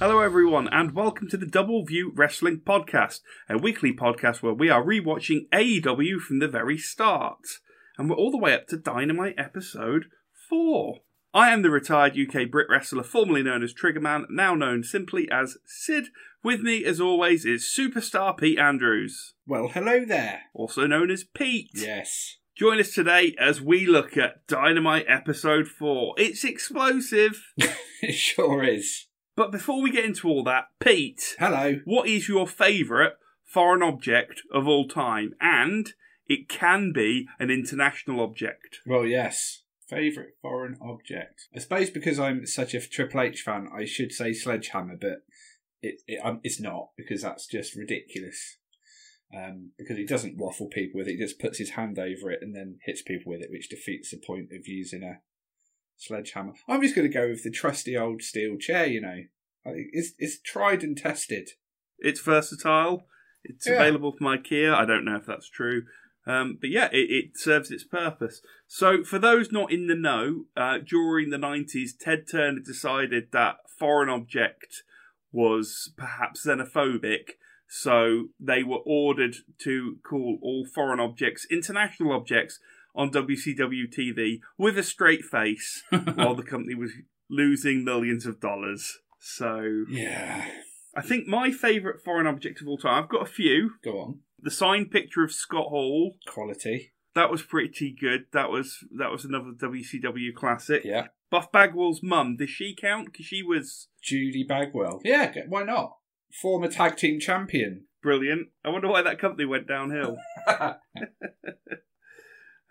Hello, everyone, and welcome to the Double View Wrestling Podcast, a weekly podcast where we are rewatching AEW from the very start. And we're all the way up to Dynamite episode 4. I am the retired UK Brit wrestler formerly known as Triggerman, now known simply as Sid. With me, as always, is superstar Pete Andrews, Well, hello there. also known as Pete. Yes. Join us today as we look at Dynamite episode 4. It's explosive. It sure is. But before we get into all that, Pete, Hello. what is your favourite foreign object of all time? And it can be an international object. Well, yes. Favourite foreign object. I suppose because I'm such a Triple H fan, I should say sledgehammer, but it, it um, it's not because that's just ridiculous. Um, because he doesn't waffle people with it, he just puts his hand over it and then hits people with it, which defeats the point of using a sledgehammer. I'm just going to go with the trusty old steel chair. You know, it's it's tried and tested. It's versatile. It's Yeah. available from IKEA. I don't know if that's true. Um, but yeah, it, it serves its purpose. So, for those not in the know, uh, during the 90s, Ted Turner decided that foreign object was perhaps xenophobic. So, they were ordered to call all foreign objects international objects on WCW TV with a straight face while the company was losing millions of dollars. So, yeah. I think my favourite foreign object of all time, I've got a few. Go on. The signed picture of Scott Hall, Quality. that was pretty good. That was that was another WCW classic. Yeah. Buff Bagwell's mum, does she count? Because she was Judy Bagwell. Yeah, why not? Former tag team champion. brilliant. I wonder why that company went downhill.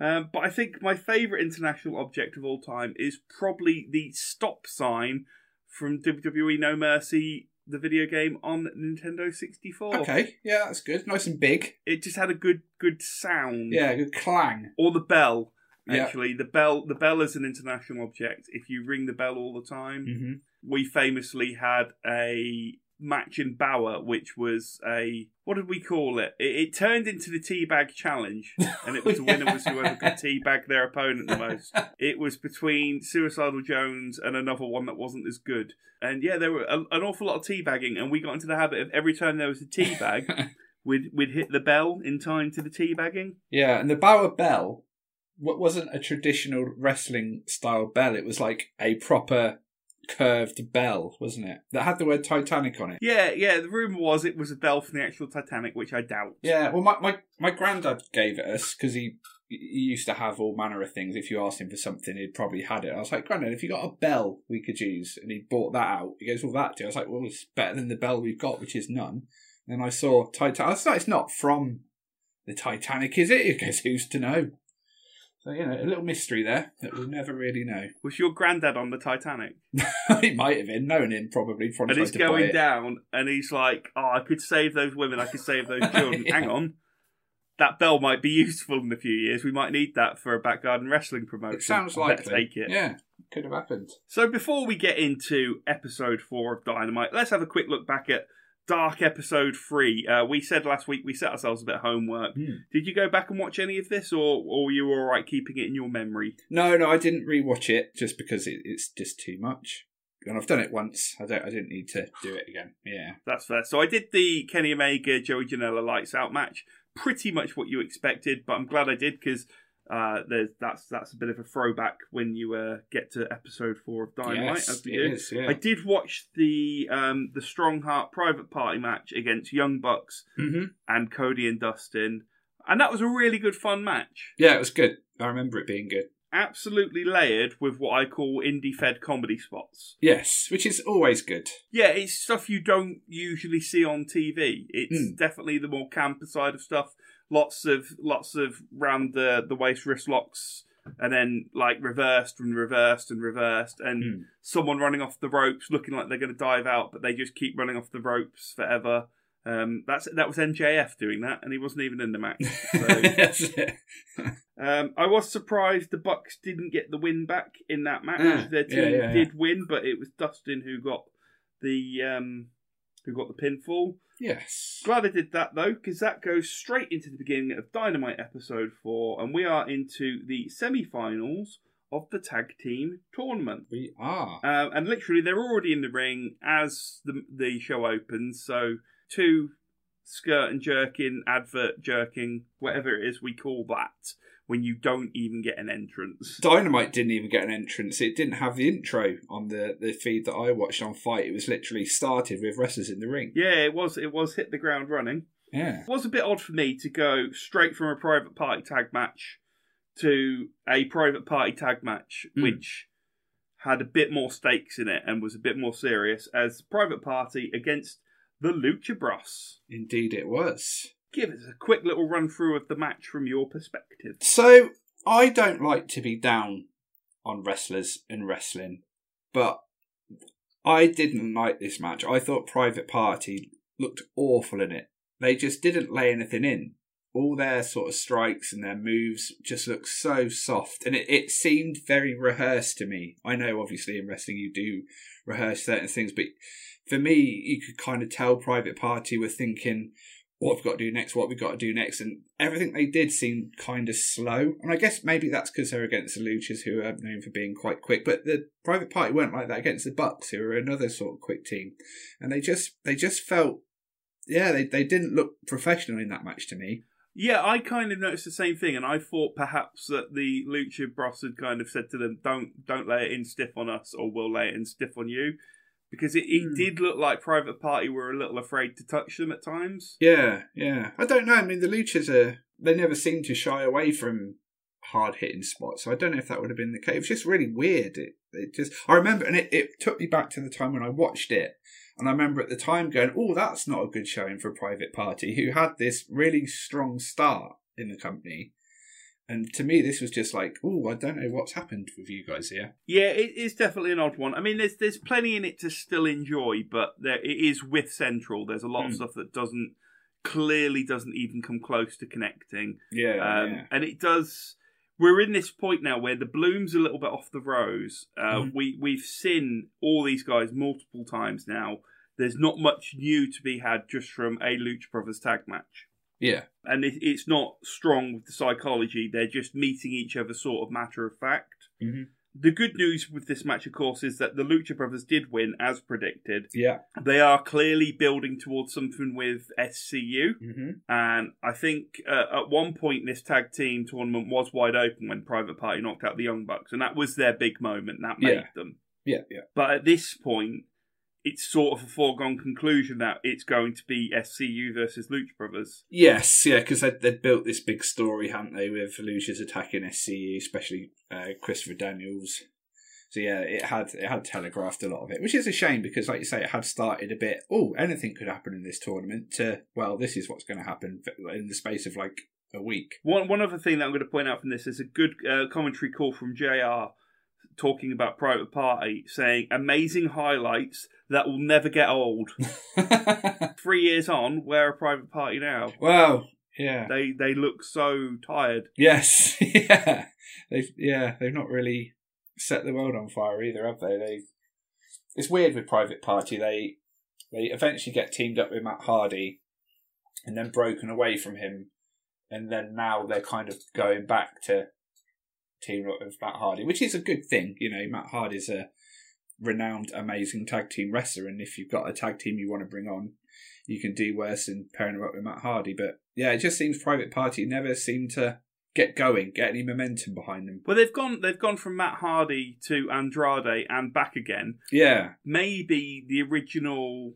Um, but I think my favourite international object of all time is probably the stop sign from WWE No Mercy, the video game on Nintendo 64. okay, yeah, that's good. Nice and big. It just had a good good sound. Yeah, good clang. or the bell. Yeah. Actually, the bell the bell is an international object. If you ring the bell all the time, Mm-hmm. we famously had a match in Bauer, which was a what did we call it? It, it turned into the teabag challenge, and it was the oh, winner was whoever could teabag their opponent the most. It was between Suicidal Jones and another one that wasn't as good. And yeah, there were a, an awful lot of teabagging, and we got into the habit of every time there was a teabag, we'd we'd hit the bell in time to the teabagging. yeah, and the Bauer bell wa- wasn't a traditional wrestling style bell. It was like a proper curved bell, wasn't it? That had the word Titanic on it. Yeah, yeah. The rumor was it was a bell from the actual Titanic, which I doubt. Yeah, well, my, my, my granddad gave it us because he, he used to have all manner of things. If you asked him for something, he'd probably had it. I was like, Granddad, if you got a bell we could use, and he bought that out, he goes, Well, that do. I was like, Well, it's better than the bell we've got, which is none. And then I saw Titanic. I was like, It's not from the Titanic, is it? He goes, Who's to know? So, you know, a little mystery there that we'll never really know. Was your granddad on the Titanic? he might have been, knowing him probably. Probably And he's going down, and he's like, "Oh, I could save those women. I could save those children. Yeah. Hang on, that bell might be useful in a few years. We might need that for a back garden wrestling promotion. It sounds like take it." Yeah, could have happened. So before we get into episode four of Dynamite, let's have a quick look back at Dark episode three. Uh, we said last week we set ourselves a bit of homework. Did you go back and watch any of this, or, or were you all right keeping it in your memory? No, no, I didn't rewatch it just because it, it's just too much. And I've done it once. I don't. I didn't need to do it again. Yeah. That's fair. So I did the Kenny Omega Joey Janela lights out match. Pretty much what you expected, but I'm glad I did because uh, there's that's that's a bit of a throwback when you uh, get to episode four of Dynamite. yes, as we do. is, yeah. I did watch the um, the Strong Heart Private Party match against Young Bucks hmm and Cody and Dustin, and that was a really good fun match. Yeah, it was good. I remember it being good. Absolutely layered with what I call indie fed comedy spots. Yes, which is always good. Yeah, it's stuff you don't usually see on TV. It's Mm. definitely the more camper side of stuff. Lots of lots of round the the waist wrist locks, and then like reversed and reversed and reversed, and Mm. someone running off the ropes, looking like they're going to dive out, but they just keep running off the ropes forever. Um, that's that was MJF doing that, and he wasn't even in the match. So, um, I was surprised the Bucks didn't get the win back in that match. Ah, Their team yeah, yeah. did win, but it was Dustin who got the um, who got the pinfall. Yes. Glad I did that though, because that goes straight into the beginning of Dynamite episode four, and we are into the semi-finals of the tag team tournament. We are. Um, and literally, they're already in the ring as the the show opens. So two skirt and jerking, advert jerking, whatever it is we call that, when you don't even get an entrance. Dynamite didn't even get an entrance. It didn't have the intro on the, the feed that I watched on FITE. It was literally started with wrestlers in the ring. Yeah, it was. It was hit the ground running. Yeah. It was a bit odd for me to go straight from a private party tag match to a private party tag match, Mm. which had a bit more stakes in it and was a bit more serious as private party against the Lucha Bros. Indeed, it was. Give us a quick little run through of the match from your perspective. So, I don't like to be down on wrestlers and wrestling, but I didn't like this match. I thought Private Party looked awful in it. They just didn't lay anything in. All their sort of strikes and their moves just looked so soft, and it, it seemed very rehearsed to me. I know, obviously, in wrestling you do rehearse certain things, but for me, you could kind of tell Private Party were thinking, what we've got to do next, what we've got to do next, and everything they did seemed kind of slow. And I guess maybe that's because they're against the Luchas, who are known for being quite quick. But the Private Party weren't like that against the Bucks, who are another sort of quick team, and they just they just felt, yeah, they they didn't look professional in that match to me. Yeah, I kind of noticed the same thing, and I thought perhaps that the Lucha Bros had kind of said to them, "Don't, don't lay it in stiff on us, or we'll lay it in stiff on you," because it, it Hmm. did look like Private Party were a little afraid to touch them at times. Yeah, yeah. I don't know. I mean, the Luchas are they never seem to shy away from hard hitting spots. So I don't know if that would have been the case. It was just really weird. It, it just I remember, and it, it took me back to the time when I watched it. And I remember at the time going, "Oh, that's not a good showing for a private party who had this really strong start in the company." And to me, this was just like, "Oh, I don't know what's happened with you guys here." Yeah, it is definitely an odd one. I mean, there's there's plenty in it to still enjoy, but there it is with Central. There's a lot of Hmm. stuff that doesn't clearly doesn't even come close to connecting. Yeah, Um, yeah. And it does. We're in this point now where the bloom's a little bit off the rose. Uh, Mhm. We we've seen all these guys multiple times now. There's not much new to be had just from a Lucha Brothers tag match, yeah. and it, it's not strong with the psychology. They're just meeting each other, sort of matter of fact. Mhm. The good news with this match, of course, is that the Lucha Brothers did win as predicted. Yeah. They are clearly building towards something with SCU. hmm And I think uh, at one point this tag team tournament was wide open when Private Party knocked out the Young Bucks, and that was their big moment. That made Yeah. them. Yeah, yeah. But at this point, it's sort of a foregone conclusion that it's going to be SCU versus Lucha Brothers. Yes, yeah, because they'd, they'd built this big story, hadn't they, with Luchas attacking SCU, especially uh, Christopher Daniels. So yeah, it had it had telegraphed a lot of it, which is a shame because, like you say, it had started a bit. Oh, anything could happen in this tournament. To well, this is what's going to happen in the space of like a week. One one other thing that I'm going to point out from this is a good uh, commentary call from JR talking about Private Party, saying amazing highlights that will never get old. Three years on, where are Private Party now? wow, yeah, They they look so tired. yes, yeah, they've yeah they've not really set the world on fire either, have they? They it's weird with Private Party. They they eventually get teamed up with Matt Hardy, and then broken away from him, and then now they're kind of going back to team of Matt Hardy, which is a good thing. You know, Matt Hardy's a renowned, amazing tag team wrestler, and if you've got a tag team you want to bring on, you can do worse than pairing up with Matt Hardy. But yeah, it just seems Private Party never seem to get going, get any momentum behind them. Well, they've gone they've gone from Matt Hardy to Andrade and back again. Yeah, Maybe the original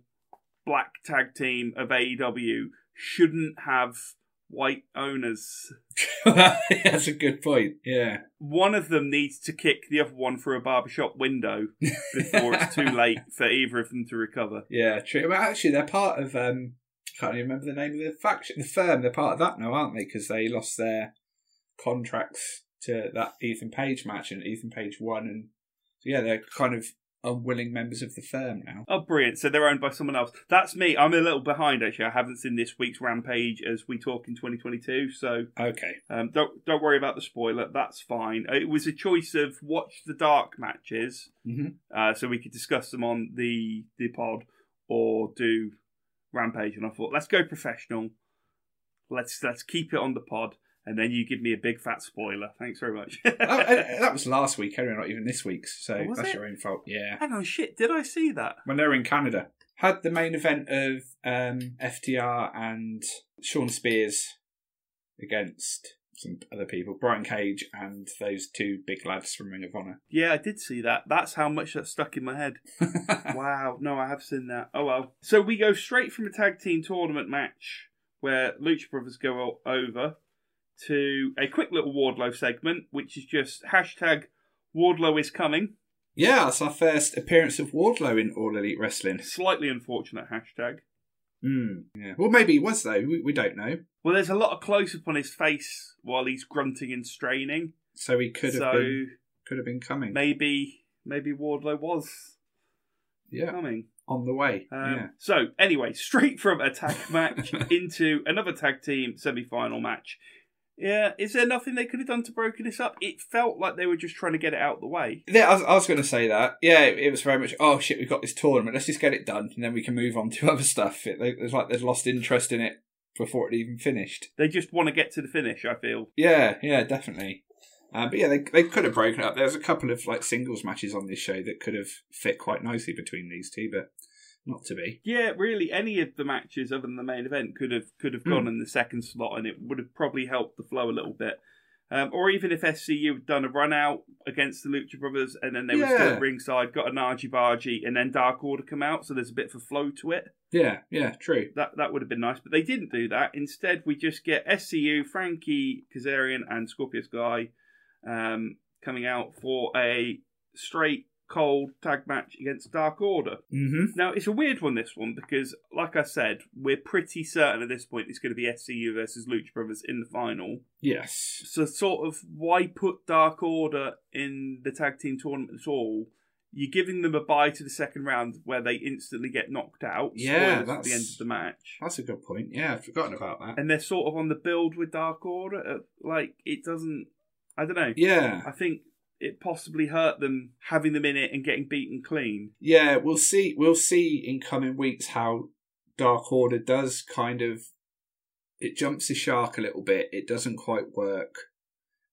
black tag team of AEW shouldn't have white owners. that's a good point. Yeah. One of them needs to kick the other one through a barbershop window before it's too late for either of them to recover. Yeah, true. Well, actually, they're part of. um I can't even remember the name of the faction, the firm. They're part of that now, aren't they? Because they lost their contracts to that Ethan Page match, and Ethan Page won, and so yeah, they're kind of unwilling members of the firm now. Oh, brilliant! So they're owned by someone else. That's me. I'm a little behind actually. I haven't seen this week's Rampage as we talk in 2022. So Okay. Um, don't don't worry about the spoiler. That's fine. It was a choice of watch the dark matches, Mhm. uh, so we could discuss them on the the pod, or do Rampage. And I thought let's go professional. Let's let's keep it on the pod. And then you give me a big fat spoiler. Thanks very much. oh, that was last week, anyway, not even this week's. So Oh, that's it? your own fault. Yeah. Hang on, shit! Did I see that? When they were in Canada, had the main event of um, FTR and Shawn Spears against some other people, Brian Cage and those two big lads from Ring of Honor. Yeah, I did see that. That's how much that stuck in my head. wow, no, I have seen that. Oh well. So we go straight from a tag team tournament match where Lucha Brothers go over to a quick little Wardlow segment, which is just hashtag Wardlow is coming. yeah, that's our first appearance of Wardlow in All Elite Wrestling. Slightly unfortunate hashtag. Mm, yeah. Well, maybe he was though. We, we don't know. Well, there's a lot of close up on his face while he's grunting and straining. So he could have so been could have been coming. maybe maybe Wardlow was yeah, coming. on the way. Um, yeah. So anyway, straight from a tag match into another tag team semi-final match. Yeah, is there nothing they could have done to broken this up? It felt like they were just trying to get it out the way. Yeah, I was, I was going to say that. Yeah, it, it was very much. Oh shit, we've got this tournament. Let's just get it done, and then we can move on to other stuff. It, they, it's like they've lost interest in it before it even finished. They just want to get to the finish. I feel. Yeah, yeah, definitely. Um, but yeah, they they could have broken it up. There's a couple of like singles matches on this show that could have fit quite nicely between these two, but not to be. Yeah, really, any of the matches other than the main event could have could have gone in the second slot, and it would have probably helped the flow a little bit. Um, or even if SCU had done a run out against the Lucha Brothers, and then they were still at ringside, got an argy Bargy, and then Dark Order come out, so there's a bit of a flow to it. Yeah, yeah, true. That that would have been nice, but they didn't do that. Instead, we just get SCU, Frankie Kazarian, and Scorpio Sky um, coming out for a straight cold tag match against Dark Order. Mm-hmm. Now it's a weird one, this one, because like I said, we're pretty certain at this point it's going to be SCU versus Lucha Brothers in the final. Yes. So sort of why put Dark Order in the tag team tournament at all? You're giving them a bye to the second round where they instantly get knocked out. Yeah, at the end of the match. That's a good point. Yeah, I've forgotten about that. And they're sort of on the build with Dark Order. uh, Like it doesn't. I don't know. Yeah, I think it possibly hurt them having them in it and getting beaten clean. yeah. We'll see. We'll see in coming weeks how Dark Order does kind of. It jumps the shark a little bit. It doesn't quite work,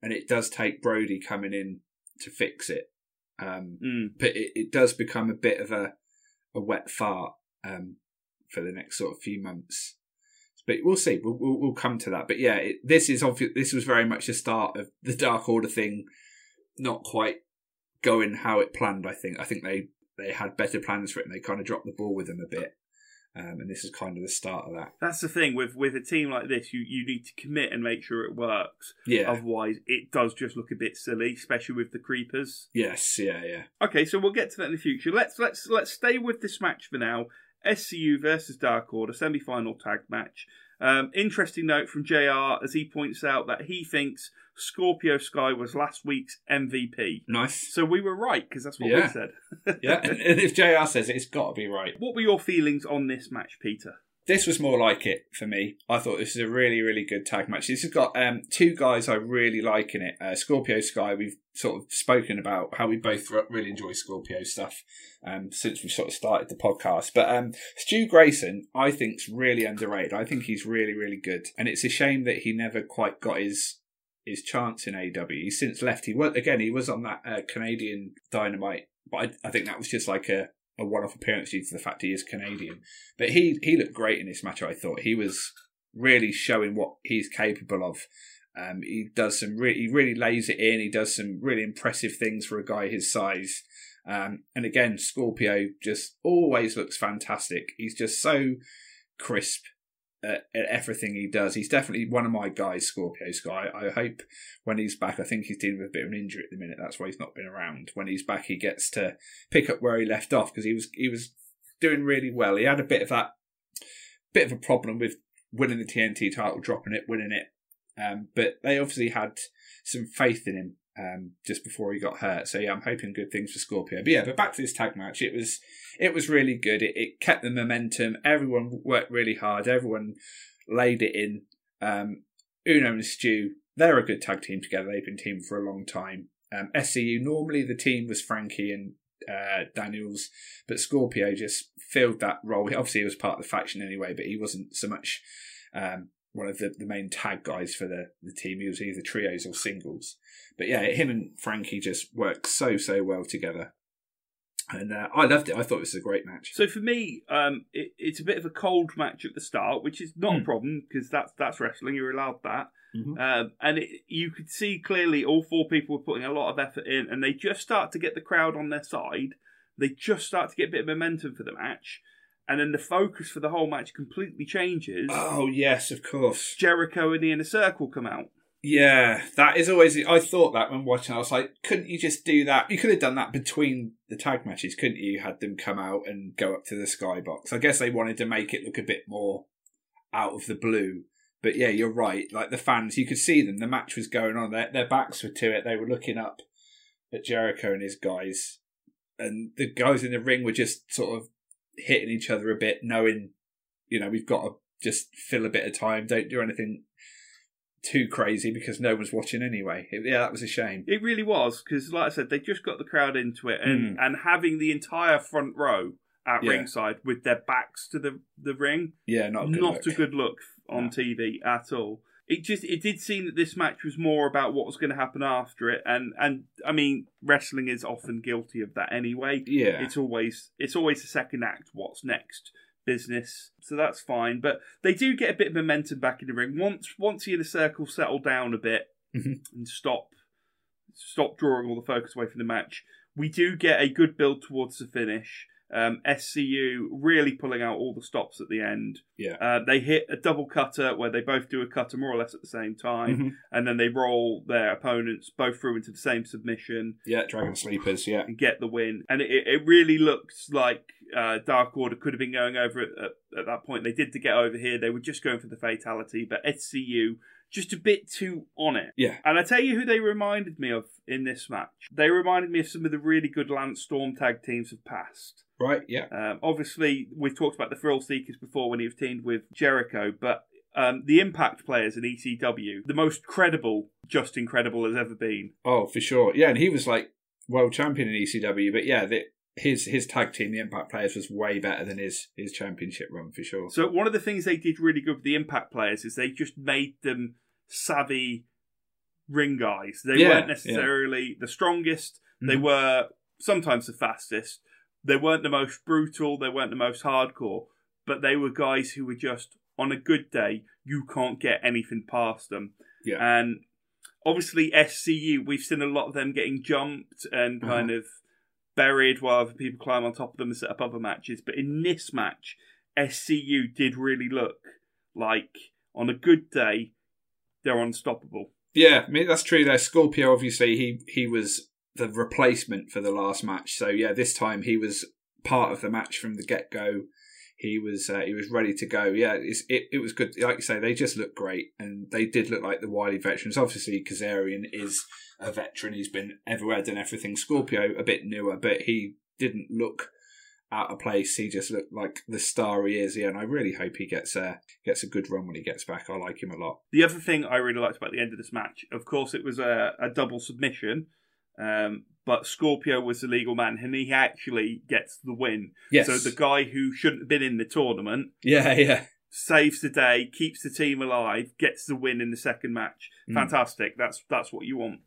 and it does take Brody coming in to fix it. Um, Mm. but it, it does become a bit of a a wet fart um, for the next sort of few months. But we'll see. We'll we'll, we'll come to that. But yeah, it, this is obvious. This was very much the start of the Dark Order thing, not quite going how it planned. I think. I think they they had better plans for it, and they kind of dropped the ball with them a bit. Um, and this is kind of the start of that. That's the thing with with a team like this. You you need to commit and make sure it works. Yeah. Otherwise, it does just look a bit silly, especially with the creepers. yes. Yeah. Yeah. Okay, so we'll get to that in the future. Let's let's let's stay with this match for now. SCU versus Dark Order semi-final tag match. Um, interesting note from JR as he points out that he thinks Scorpio Sky was last week's MVP. Nice. So we were right because that's what we said. Yeah. and, if Jr says it, it's got to be right. What were your feelings on this match, Peter? this was more like it for me. I thought this is a really, really good tag match. This has got um, two guys I really like in it. Uh, Scorpio Sky, we've sort of spoken about how we both really enjoy Scorpio stuff um, since we sort of started the podcast. But um, Stu Grayson, I think's really underrated. I think he's really, really good. And it's a shame that he never quite got his his chance in AW. He's since left. He was again. He was on that uh, Canadian Dynamite, but I, I think that was just like a a one-off appearance due to the fact he is Canadian. But he he looked great in this match. I thought he was really showing what he's capable of. Um, he does some really, he really lays it in. He does some really impressive things for a guy his size. Um, and again, Scorpio just always looks fantastic. He's just so crisp at, everything he does. He's definitely one of my guys, Scorpio Sky. I hope when he's back, I think he's dealing with a bit of an injury at the minute. That's why he's not been around. When he's back, he gets to pick up where he left off because he was he was doing really well. He had a bit of that bit of a problem with winning the TNT title, dropping it, winning it. Um, but they obviously had some faith in him um, just before he got hurt. So yeah, I'm hoping good things for Scorpio. But yeah, but back to this tag match, it was it was really good. It, it kept the momentum. Everyone worked really hard. Everyone laid it in. Um, Uno and Stu, they're a good tag team together. They've been teamed for a long time. Um, SCU normally the team was Frankie and uh, Daniels, but Scorpio just filled that role. Obviously, he was part of the faction anyway, but he wasn't so much um, one of the, the main tag guys for the, the team. He was either trios or singles. But yeah, him and Frankie just worked so, so well together. And uh, I loved it. I thought it was a great match. So for me, um, it, it's a bit of a cold match at the start, which is not a Hmm. problem because that's that's wrestling. You're allowed that. Mhm. Um, and it, you could see clearly all four people were putting a lot of effort in, and they just start to get the crowd on their side. They just start to get a bit of momentum for the match, and then the focus for the whole match completely changes. Oh, yes, of course. Jericho and the Inner Circle come out. Yeah, that is always. I thought that when watching, I was like, couldn't you just do that? You could have done that between the tag matches, couldn't you? Had them come out and go up to the skybox. I guess they wanted to make it look a bit more out of the blue. But yeah, you're right. Like the fans, you could see them. The match was going on. Their, their backs were to it. They were looking up at Jericho and his guys. And the guys in the ring were just sort of hitting each other a bit, knowing, you know, we've got to just fill a bit of time. Don't do anything too crazy because no one's watching anyway. It- yeah, that was a shame. It really was because, like I said, they just got the crowd into it, and hmm. and having the entire front row at. Yeah. ringside with their backs to the the ring, Yeah, not a good not look. a good look on No. TV at all. It just it did seem that this match was more about what was going to happen after it, and and I mean wrestling is often guilty of that anyway. Yeah, It's always it's always the second act. What's next? Business. So that's fine. But they do get a bit of momentum back in the ring once once the inner circle settle down a bit Mhm. and stop stop drawing all the focus away from the match. We do get a good build towards the finish. Um, SCU really pulling out all the stops at the end. Yeah. Uh, they hit a double cutter where they both do a cutter more or less at the same time, Mhm. and then they roll their opponents both through into the same submission yeah, Dragon Sleepers. Yeah, and get the win. And it, it really looks like uh, Dark Order could have been going over at, at, at that point. They did to get over here. They were just going for the fatality, but SCU just a bit too on it. Yeah. And I tell you who they reminded me of in this match. They reminded me of some of the really good Lance Storm tag teams of past. Right. Yeah, Um, obviously, we've talked about the Thrill Seekers before when he was teamed with Jericho, but um, the Impact players in ECW, the most credible Justin Credible has ever been. oh for sure. Yeah, and he was like world champion in ECW. But yeah, the, his his tag team, the Impact Players, was way better than his his championship run for sure. So one of the things they did really good with the Impact players is they just made them savvy ring guys. They Yeah, weren't necessarily the strongest. They Mhm. were sometimes the fastest. They weren't the most brutal. They weren't the most hardcore. But they were guys who were just on a good day. You can't get anything past them. Yeah. And obviously SCU, we've seen a lot of them getting jumped and Uh-huh. kind of buried while other people climb on top of them and set up other matches. But in this match, SCU did really look like on a good day they're unstoppable. Yeah, I mean that's true. There, Scorpio obviously he he was the replacement for the last match. So yeah, this time he was part of the match from the get go. He was uh, he was ready to go. Yeah, it it was good. Like you say, they just look great, and they did look like the wily veterans. Obviously, Kazarian is a veteran. He's been everywhere, done everything. Scorpio a bit newer, but he didn't look out of place. He just looked like the star he is. Yeah, and I really hope he gets a gets a good run when he gets back. I like him a lot. The other thing I really liked about the end of this match, of course, it was a, a double submission, um, but Scorpio was the legal man, and he actually gets the win. Yes. So the guy who shouldn't have been in the tournament yeah, yeah. saves the day, keeps the team alive, gets the win in the second match. Mm. Fantastic. That's that's what you want.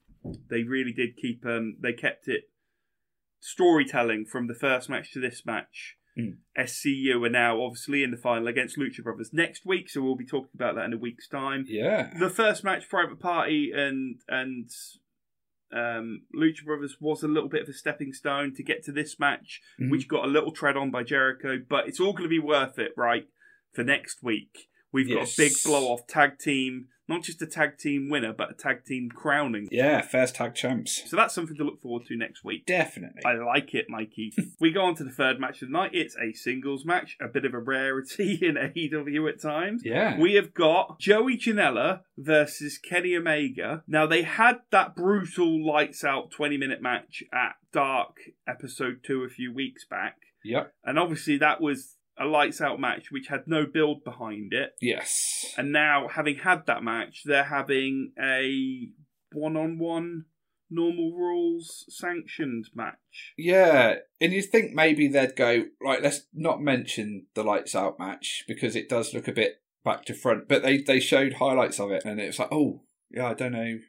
They really did keep um they kept it storytelling from the first match to this match. Mm. SCU are now obviously in the final against Lucha Brothers next week, so we'll be talking about that in a week's time. Yeah. The first match, Private Party and and um, Lucha Brothers was a little bit of a stepping stone to get to this match, Mhm. which got a little tread on by Jericho, but it's all going to be worth it, right? For next week, we've Yes. got a big blow off tag team, not just a tag team winner, but a tag team crowning. Yeah, first tag champs. So that's something to look forward to next week. Definitely. I like it, Mikey. we go on to the third match of the night. It's a singles match, a bit of a rarity in AEW at times. yeah. We have got Joey Janela versus Kenny Omega. Now, they had that brutal lights out 20 minute match at Dark episode 2 a few weeks back. yep. And obviously, that was a lights out match which had no build behind it. Yes. And now, having had that match, they're having a one on one normal rules sanctioned match. Yeah, and you'd think maybe they'd go right. Let's not mention the lights out match because it does look a bit back to front. But they they showed highlights of it, and it was like, oh yeah, I don't know,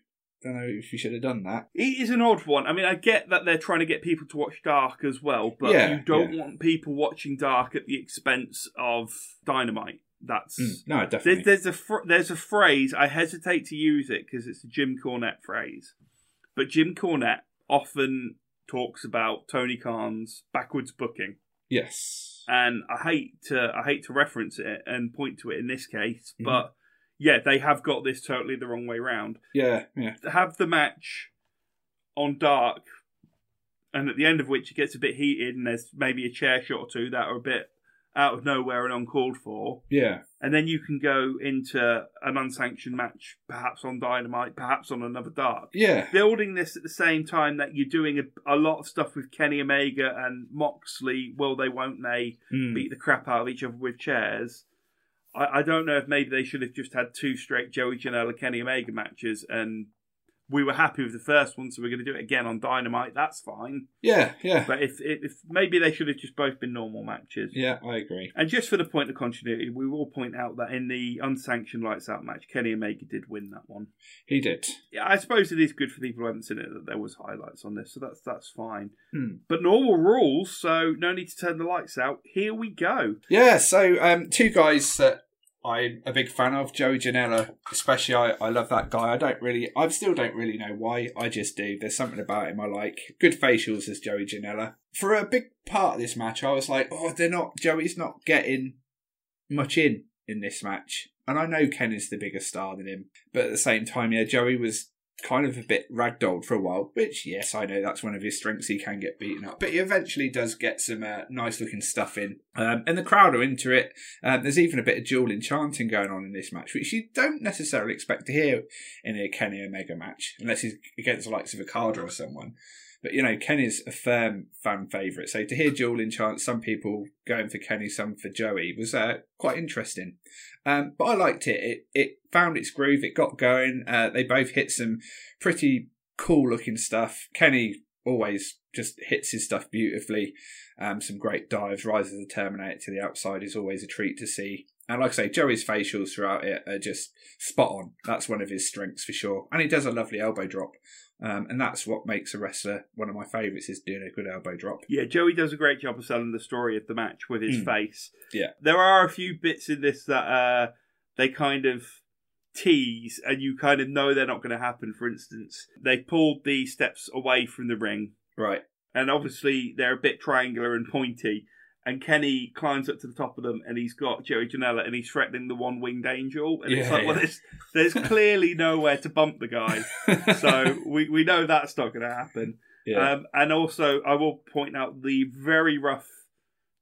don't know if you should have done that. It is an odd one. I mean, I get that they're trying to get people to watch Dark as well, but Yeah, you don't yeah. want people watching Dark at the expense of Dynamite. That's Mm, no, definitely. there's a fr- there's a phrase I hesitate to use it because it's a Jim Cornette phrase, but Jim Cornette often talks about Tony Khan's backwards booking, yes. and I hate to I hate to reference it and point to it in this case, Mhm. but yeah, they have got this totally the wrong way round. Yeah, yeah, Have the match on Dark, and at the end of which it gets a bit heated, and there's maybe a chair shot or two that are a bit out of nowhere and uncalled for yeah, and then you can go into an unsanctioned match, perhaps on Dynamite, perhaps on another Dark. yeah. Building this at the same time that you're doing a, a lot of stuff with Kenny Omega and Moxley, will they, won't they, Mm. beat the crap out of each other with chairs. I, I don't know if maybe they should have just had two straight Joey Janela Kenny Omega matches, and we were happy with the first one, so we're going to do it again on Dynamite. That's fine. Yeah, yeah, But if, if, if maybe they should have just both been normal matches. yeah. I agree. And just for the point of continuity, we will point out that in the unsanctioned lights out match, Kenny Omega did win that one. He did. Yeah, I suppose it is good for people who haven't seen it that there was highlights on this, so that's that's fine. Hmm. But normal rules, so no need to turn the lights out. Here we go. Yeah, so um, two guys that I'm a big fan of, Joey Janela, especially. I, I love that guy. I don't really, I still don't really know why. I just do. There's something about him I like. Good facials as Joey Janela. For a big part of this match, I was like, oh, they're not. Joey's not getting much in in this match, and I know Ken is the bigger star than him, but at the same time, yeah, Joey was kind of a bit ragdolled for a while, which, yes, I know that's one of his strengths. He can get beaten up, but he eventually does get some uh, nice looking stuff in. Um, and the crowd are into it. Um, there's even a bit of dueling chanting going on in this match, which you don't necessarily expect to hear in a Kenny Omega match, unless he's against the likes of a Okada or someone. But you know, Kenny's a firm fan favourite, so to hear dueling chants, some people going for Kenny, some for Joey, was uh, quite interesting. Um, but I liked it. It it found its groove. It got going. Uh, they both hit some pretty cool looking stuff. Kenny always just hits his stuff beautifully. Um, some great dives. Rise of the Terminator to the outside is always a treat to see. And like I say, Joey's facials throughout it are just spot on. That's one of his strengths for sure. And he does a lovely elbow drop. Um, and that's what makes a wrestler one of my favourites is doing a good elbow drop. Yeah, Joey does a great job of selling the story of the match with his Mm. face. Yeah. There are a few bits in this that uh, they kind of tease, and you kind of know they're not going to happen. For instance, they pulled the steps away from the ring, Right. and obviously they're a bit triangular and pointy. And Kenny climbs up to the top of them, and he's got Jerry Janela, and he's threatening the one-winged angel. And it's Yeah, like, well, there's, there's clearly nowhere to bump the guy, so we, we know that's not going to happen. yeah. Um, and also, I will point out the very rough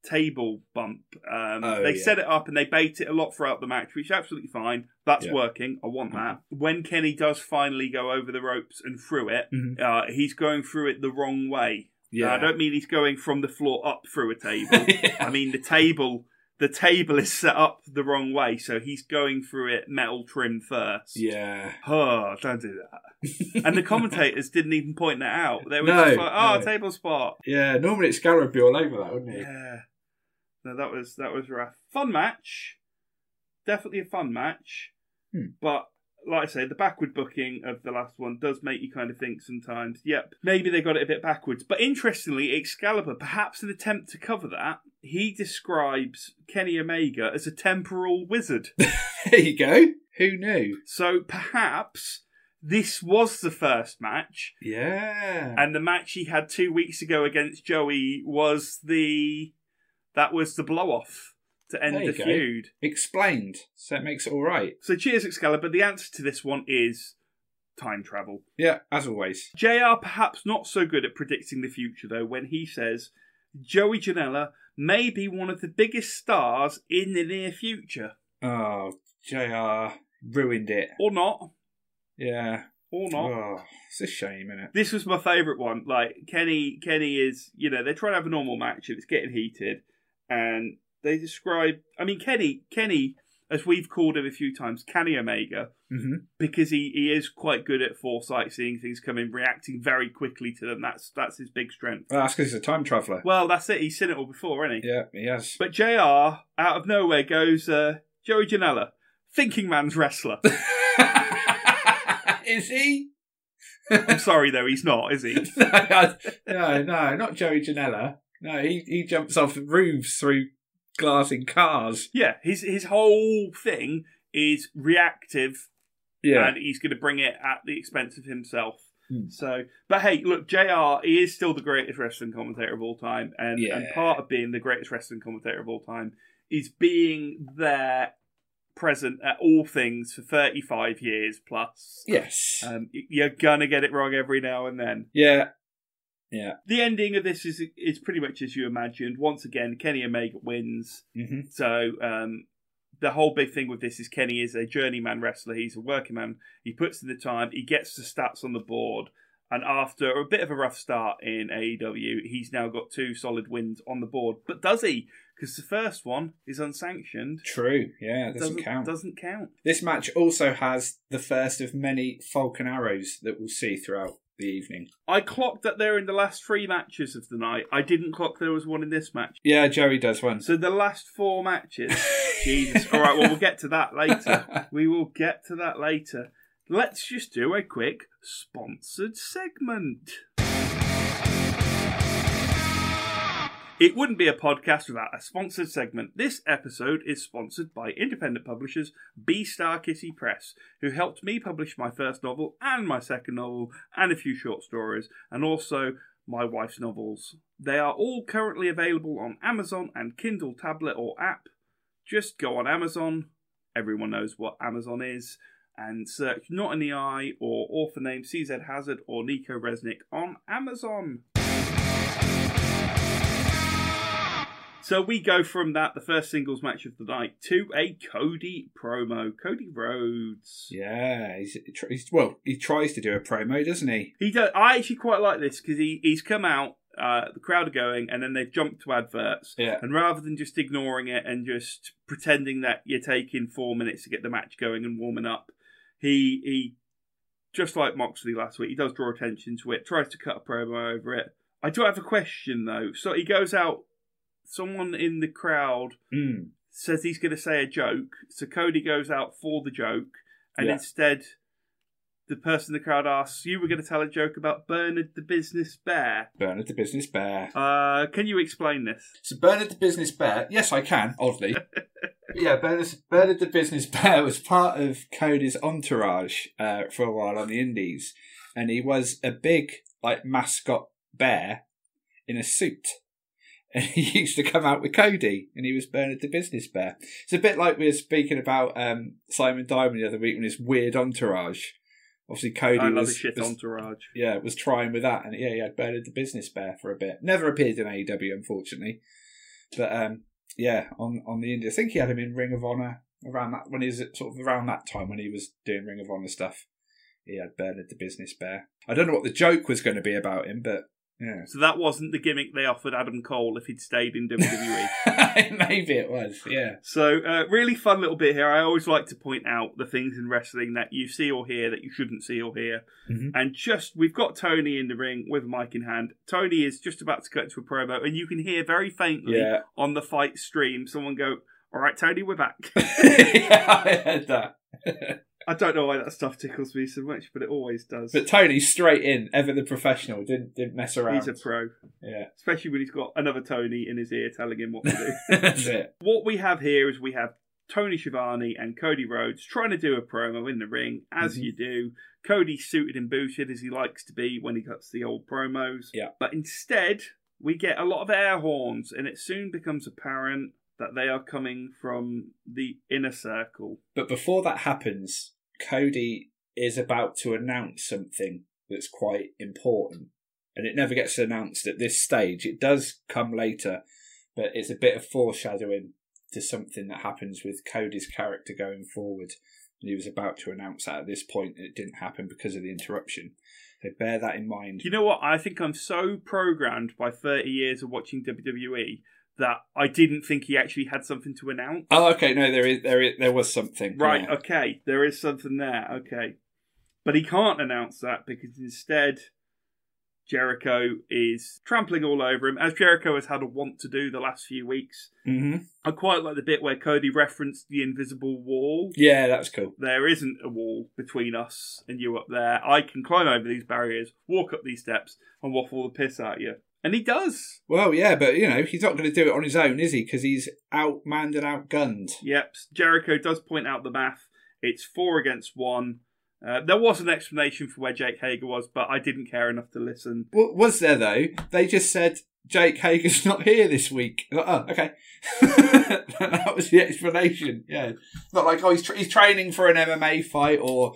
table bump. Um, Oh, they yeah. set it up and they bait it a lot throughout the match, which is absolutely fine. That's Yeah. working. I want that. When Kenny does finally go over the ropes and through it, Mhm. uh, he's going through it the wrong way. Yeah. I don't mean he's going from the floor up through a table. I mean the table. The table is set up the wrong way, so he's going through it metal trim first. yeah. Oh, don't do that. And the commentators didn't even point that out. They were No, just like, "Oh, no. table spot." Yeah. Normally it's Scarab would be all over that, wouldn't he? Yeah. No, that was that was rough. Fun match. Definitely a fun match. Hmm. But like I say, the backward booking of the last one does make you kind of think sometimes, yep, maybe they got it a bit backwards. But interestingly, Excalibur, perhaps an attempt to cover that, he describes Kenny Omega as a temporal wizard. There you go. Who knew? so perhaps this was the first match, Yeah. and the match he had two weeks ago against Joey was the that was the blow off to end the go. feud. Explained. So it makes it all right. So cheers, Excalibur. The answer to this one is time travel. Yeah, as always. JR perhaps not so good at predicting the future though when he says Joey Janela may be one of the biggest stars in the near future. Oh, JR ruined it. Or not. Yeah. Or not. Oh, it's a shame, isn't it? This was my favourite one. Like Kenny, Kenny is you know they're trying to have a normal match and it's getting heated, and they describe. I mean Kenny, Kenny, as we've called him a few times, Kenny Omega, Mm-hmm. because he, he is quite good at foresight, seeing things coming, reacting very quickly to them. That's that's his big strength. Well, that's because he's a time traveller. Well, that's it. He's seen it all before, hasn't he? Yeah, he has. But Jr. out of nowhere goes uh, Joey Janela. Thinking Man's wrestler. is he? I'm sorry though, he's not, is he? no, no, no, not Joey Janela. No, he, he jumps off roofs through glass in cars. Yeah, his his whole thing is reactive, Yeah. and he's going to bring it at the expense of himself. Hmm. So, but hey, look, Jr. He is still the greatest wrestling commentator of all time, and Yeah. and part of being the greatest wrestling commentator of all time is being there, present at all things for thirty five years plus. yes. Um, you're gonna get it wrong every now and then. yeah. Yeah. The ending of this is is pretty much as you imagined. Once again, Kenny Omega wins. hmm So um, the whole big thing with this is Kenny is a journeyman wrestler. He's a working man. He puts in the time. He gets the stats on the board. And after a bit of a rough start in AEW, he's now got two solid wins on the board. But does he? Because the first one is unsanctioned. True. Yeah, it doesn't, count. Doesn't count. This match also has the first of many Falcon arrows that we'll see throughout the evening. I clocked that there in the last three matches of the night. I didn't clock there was one in this match. Yeah, Joey does one. So the last four matches. Jesus. All right. Well, we'll get to that later. We will get to that later. Let's just do a quick sponsored segment. It wouldn't be a podcast without a sponsored segment. This episode is sponsored by independent publishers B Star Kitty Press, who helped me publish my first novel and my second novel and a few short stories, and also my wife's novels. They are all currently available on Amazon and Kindle tablet or app. Just go on Amazon. Everyone knows what Amazon is and search Not in the Eye or author name CZ Hazard or Nico Resnick on Amazon. So we go from that, the first singles match of the night, to a Cody promo. Cody Rhodes. yeah, he's, he's well. He tries to do a promo, doesn't he? He does. I actually quite like this because he, he's come out, uh, the crowd are going, and then they've jumped to adverts. Yeah. And rather than just ignoring it and just pretending that you're taking four minutes to get the match going and warming up, he he just like Moxley last week, he does draw attention to it, tries to cut a promo over it. I do have a question though. So he goes out, someone in the crowd Mm. says he's going to say a joke, so Cody goes out for the joke, and Yeah. instead the person in the crowd asks, "You were going to tell a joke about Bernard the business bear." Bernard the Business Bear. Uh, can you explain this? So Bernard the Business Bear. Yes, I can. Oddly, yeah. Bernard, Bernard the Business Bear was part of Cody's entourage uh, for a while on the Indies, and he was a big like mascot bear in a suit. And he used to come out with Cody, and he was Bernard the Business Bear. It's a bit like we were speaking about um, Simon Diamond the other week and his weird entourage. Obviously, Cody I love was, shit was entourage. yeah, was trying with that, and yeah, he had Bernard the Business Bear for a bit. Never appeared in AEW, unfortunately, but um, yeah, on on the India, I think he had him in Ring of Honor around that when he was sort of around that time when he was doing Ring of Honor stuff. He had Bernard the Business Bear. I don't know what the joke was going to be about him, but yeah, So that wasn't the gimmick they offered Adam Cole if he'd stayed in WWE. maybe it was. Yeah, so, uh, really fun little bit here. I always like to point out the things in wrestling that you see or hear that you shouldn't see or hear. Mhm. And just, we've got Tony in the ring with a mic in hand. Tony is just about to cut to a promo, and you can hear very faintly yeah, on the FITE stream someone go, All right, Tony, we're back. yeah. I heard that. I don't know why that stuff tickles me so much, but it always does. But Tony straight in, ever the professional, didn't didn't mess around. He's a pro, yeah, especially when he's got another Tony in his ear telling him what to do. that's it. what we have here is we have Tony Schiavone and Cody Rhodes trying to do a promo in the ring, as Mhm. you do. Cody suited and booted as he likes to be when he cuts the old promos. Yeah. But instead, we get a lot of air horns, and it soon becomes apparent that they are coming from the inner circle. But before that happens, Cody is about to announce something that's quite important. And it never gets announced at this stage. It does come later, but it's a bit of foreshadowing to something that happens with Cody's character going forward. And he was about to announce that at this point, and it didn't happen because of the interruption. So bear that in mind. You know what? I think I'm so programmed by 30 years of watching WWE that I didn't think he actually had something to announce. Oh, okay. No, there is there is there was something. Right, yeah. okay, there is something there, okay. But he can't announce that because instead Jericho is trampling all over him, as Jericho has had a want to do the last few weeks. Mm-hmm. I quite like the bit where Cody referenced the invisible wall. Yeah, that's cool. There isn't a wall between us and you up there. I can climb over these barriers, walk up these steps, and waffle the piss at you. And he does. Well, yeah, but you know he's not going to do it on his own, is he? Because he's outmanned and outgunned. Yep. Jericho does point out the math. It's four against one. Uh, there was an explanation for where Jake Hager was, but I didn't care enough to listen. Was there though? They just said Jake Hager's not here this week. Like, oh, okay. that was the explanation. Yeah, not like oh he's tra- he's training for an MMA fight or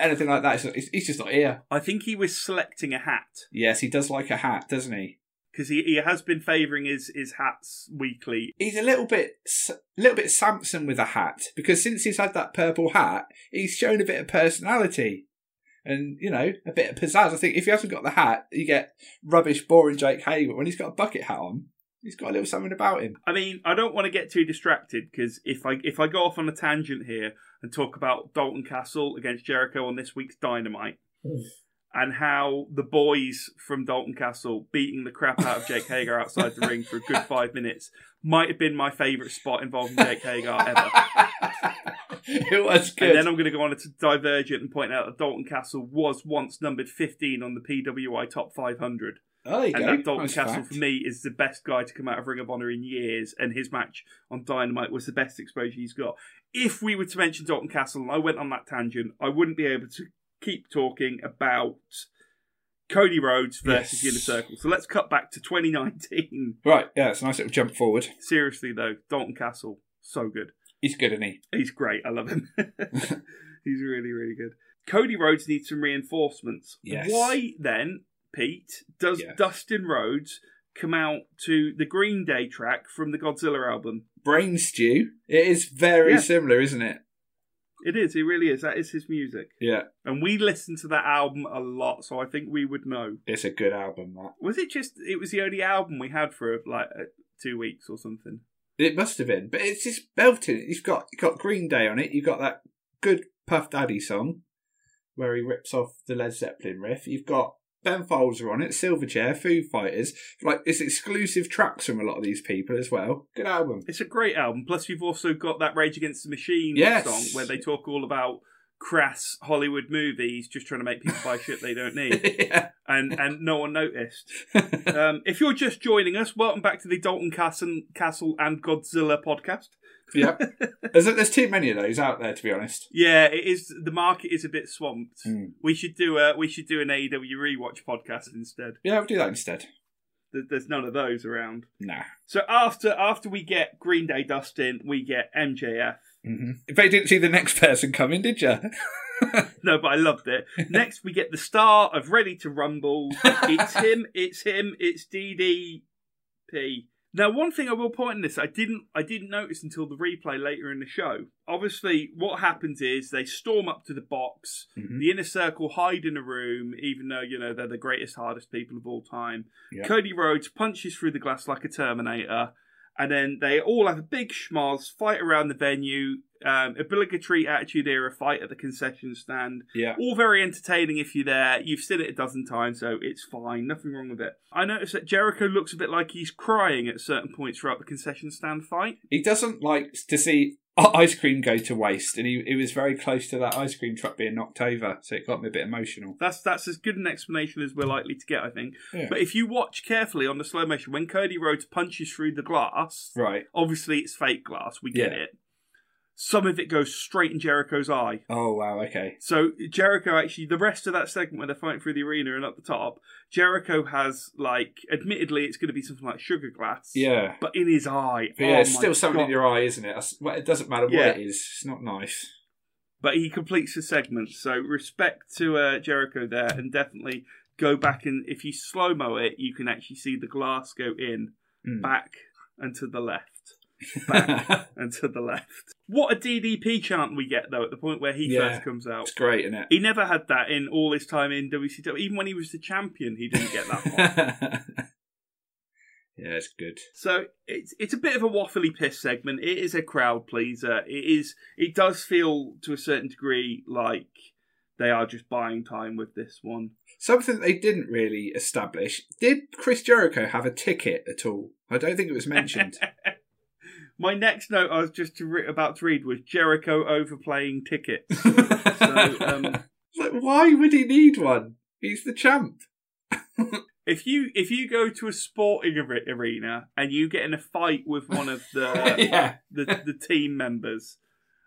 anything like that. It's- he's just not here. I think he was selecting a hat Yes, he does like a hat, doesn't he? Because he, he has been favouring his, his hats weekly. He's a little bit, a little bit Samson with a hat because since he's had that purple hat, he's shown a bit of personality and you know a bit of pizzazz. I think if he hasn't got the hat, you get rubbish, boring Jake Hager. When he's got a bucket hat on, he's got a little something about him. I mean, I don't want to get too distracted because if I if I go off on a tangent here and talk about Dalton Castle against Jericho on this week's Dynamite and how the boys from Dalton Castle beating the crap out of Jake Hager outside the ring for a good five minutes might have been my favourite spot involving Jake Hager ever. it was good. And then I'm going to go on to Divergent and point out that Dalton Castle was once numbered 15 on the PWI Top 500. oh, And go. that Dalton Nice Castle fact. for me is the best guy to come out of Ring of Honor in years, and his match on Dynamite was the best exposure he's got. If we were to mention Dalton Castle and I went on that tangent, I wouldn't be able to keep talking about Cody Rhodes versus Yes. Inner Circle. So let's cut back to 2019. Right, yeah, it's a nice little jump forward. Seriously though, Dalton Castle, so good. He's good, isn't he? He's great. I love him. He's really, really good. Cody Rhodes needs some reinforcements. Yes. Why then, Pete, does Yeah. Dustin Rhodes come out to the Green Day track from the Godzilla album? Brain stew. It is very Yeah. similar, isn't it? It is. It really is. That is his music. Yeah, And we listened to that album a lot, so I think we would know. it's a good album. That Was it just, it was the only album we had for like uh, two weeks or something? it must have been, but it's just belting. You've got you've got Green Day on it. You've got that good Puff Daddy song where he rips off the Led Zeppelin riff. You've got Ben Folds are on it, Silverchair, Foo Fighters. Like it's exclusive tracks from a lot of these people as well. Good album. It's a great album. Plus, you've also got that Rage Against the Machine Yes. song where they talk all about crass Hollywood movies, just trying to make people buy shit they don't need, yeah. and and no one noticed. Um, if you're just joining us, welcome back to the Dalton Castle, Castle and Godzilla podcast. Yeah. There's, there's too many of those out there, to be honest. Yeah, it is. The market is a bit swamped. Mm. We should do a we should do an AEW rewatch podcast instead. Yeah, we'll do that instead. There- There's none of those around. Nah. So after after we get Green Day Dustin, we get MJF. Mm-hmm. But you didn't see the next person coming, did you? No, but I loved it. Next, we get the star of Ready to Rumble. It's him. It's him. It's DDP. Now, one thing I will point in this, I didn't, I didn't notice until the replay later in the show. Obviously, what happens is they storm up to the box. Mhm. The inner circle hide in a room, even though you know they're the greatest, hardest people of all time. Yeah. Cody Rhodes punches through the glass like a Terminator, and then they all have a big schmoz, fight around the venue, um, obligatory attitude era fight at the concession stand. Yeah. All very entertaining if you're there. You've seen it a dozen times, so it's fine. Nothing wrong with it. I noticed that Jericho looks a bit like he's crying at certain points throughout the concession stand fight. He doesn't like to see ice cream go to waste, and he, he was very close to that ice cream truck being knocked over, so it got me a bit emotional. That's that's as good an explanation as we're likely to get, I think. Yeah. But if you watch carefully on the slow motion, when Cody Rhodes punches through the glass, Right. obviously it's fake glass. We get Yeah. it. Some of it goes straight in Jericho's eye. Oh, wow, okay. So Jericho actually, the rest of that segment where they're fighting through the arena and up the top, Jericho has like, admittedly, it's going to be something like sugar glass. Yeah. But in his eye, But yeah, oh it's still something God. in your eye, isn't it? Well, It doesn't matter what Yeah. it is. It's not nice. But he completes the segment, so respect to uh, Jericho there, and definitely go back and if you slow mo it, you can actually see the glass go in, Mm. back, and to the left. Back and to the left. What a DDP chant we get though at the point where he Yeah. first comes out. it's great, isn't it? He never had that in all his time in WCW. Even when he was the champion, he didn't get that one. yeah, it's good. So it's it's a bit of a waffly piss segment. It is a crowd pleaser. It is. It does feel to a certain degree like they are just buying time with this one. Something they didn't really establish. Did Chris Jericho have a ticket at all? I don't think it was mentioned. My next note I was just to re- about to read was Jericho overplaying tickets. so, um, like, why would he need one? He's the champ. if you if you go to a sporting are- arena and you get in a fight with one of the yeah. the, the team members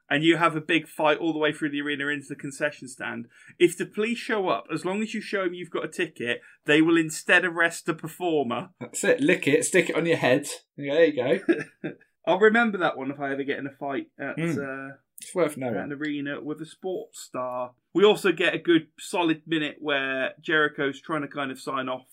and you have a big fight all the way through the arena into the concession stand, if the police show up, as long as you show them you've got a ticket, they will instead arrest the performer. That's it. Lick it, stick it on your head. There you go. I'll remember that one if I ever get in a fight at Hmm. uh, It's worth at knowing. an arena with a sports star. We also get a good solid minute where Jericho's trying to kind of sign off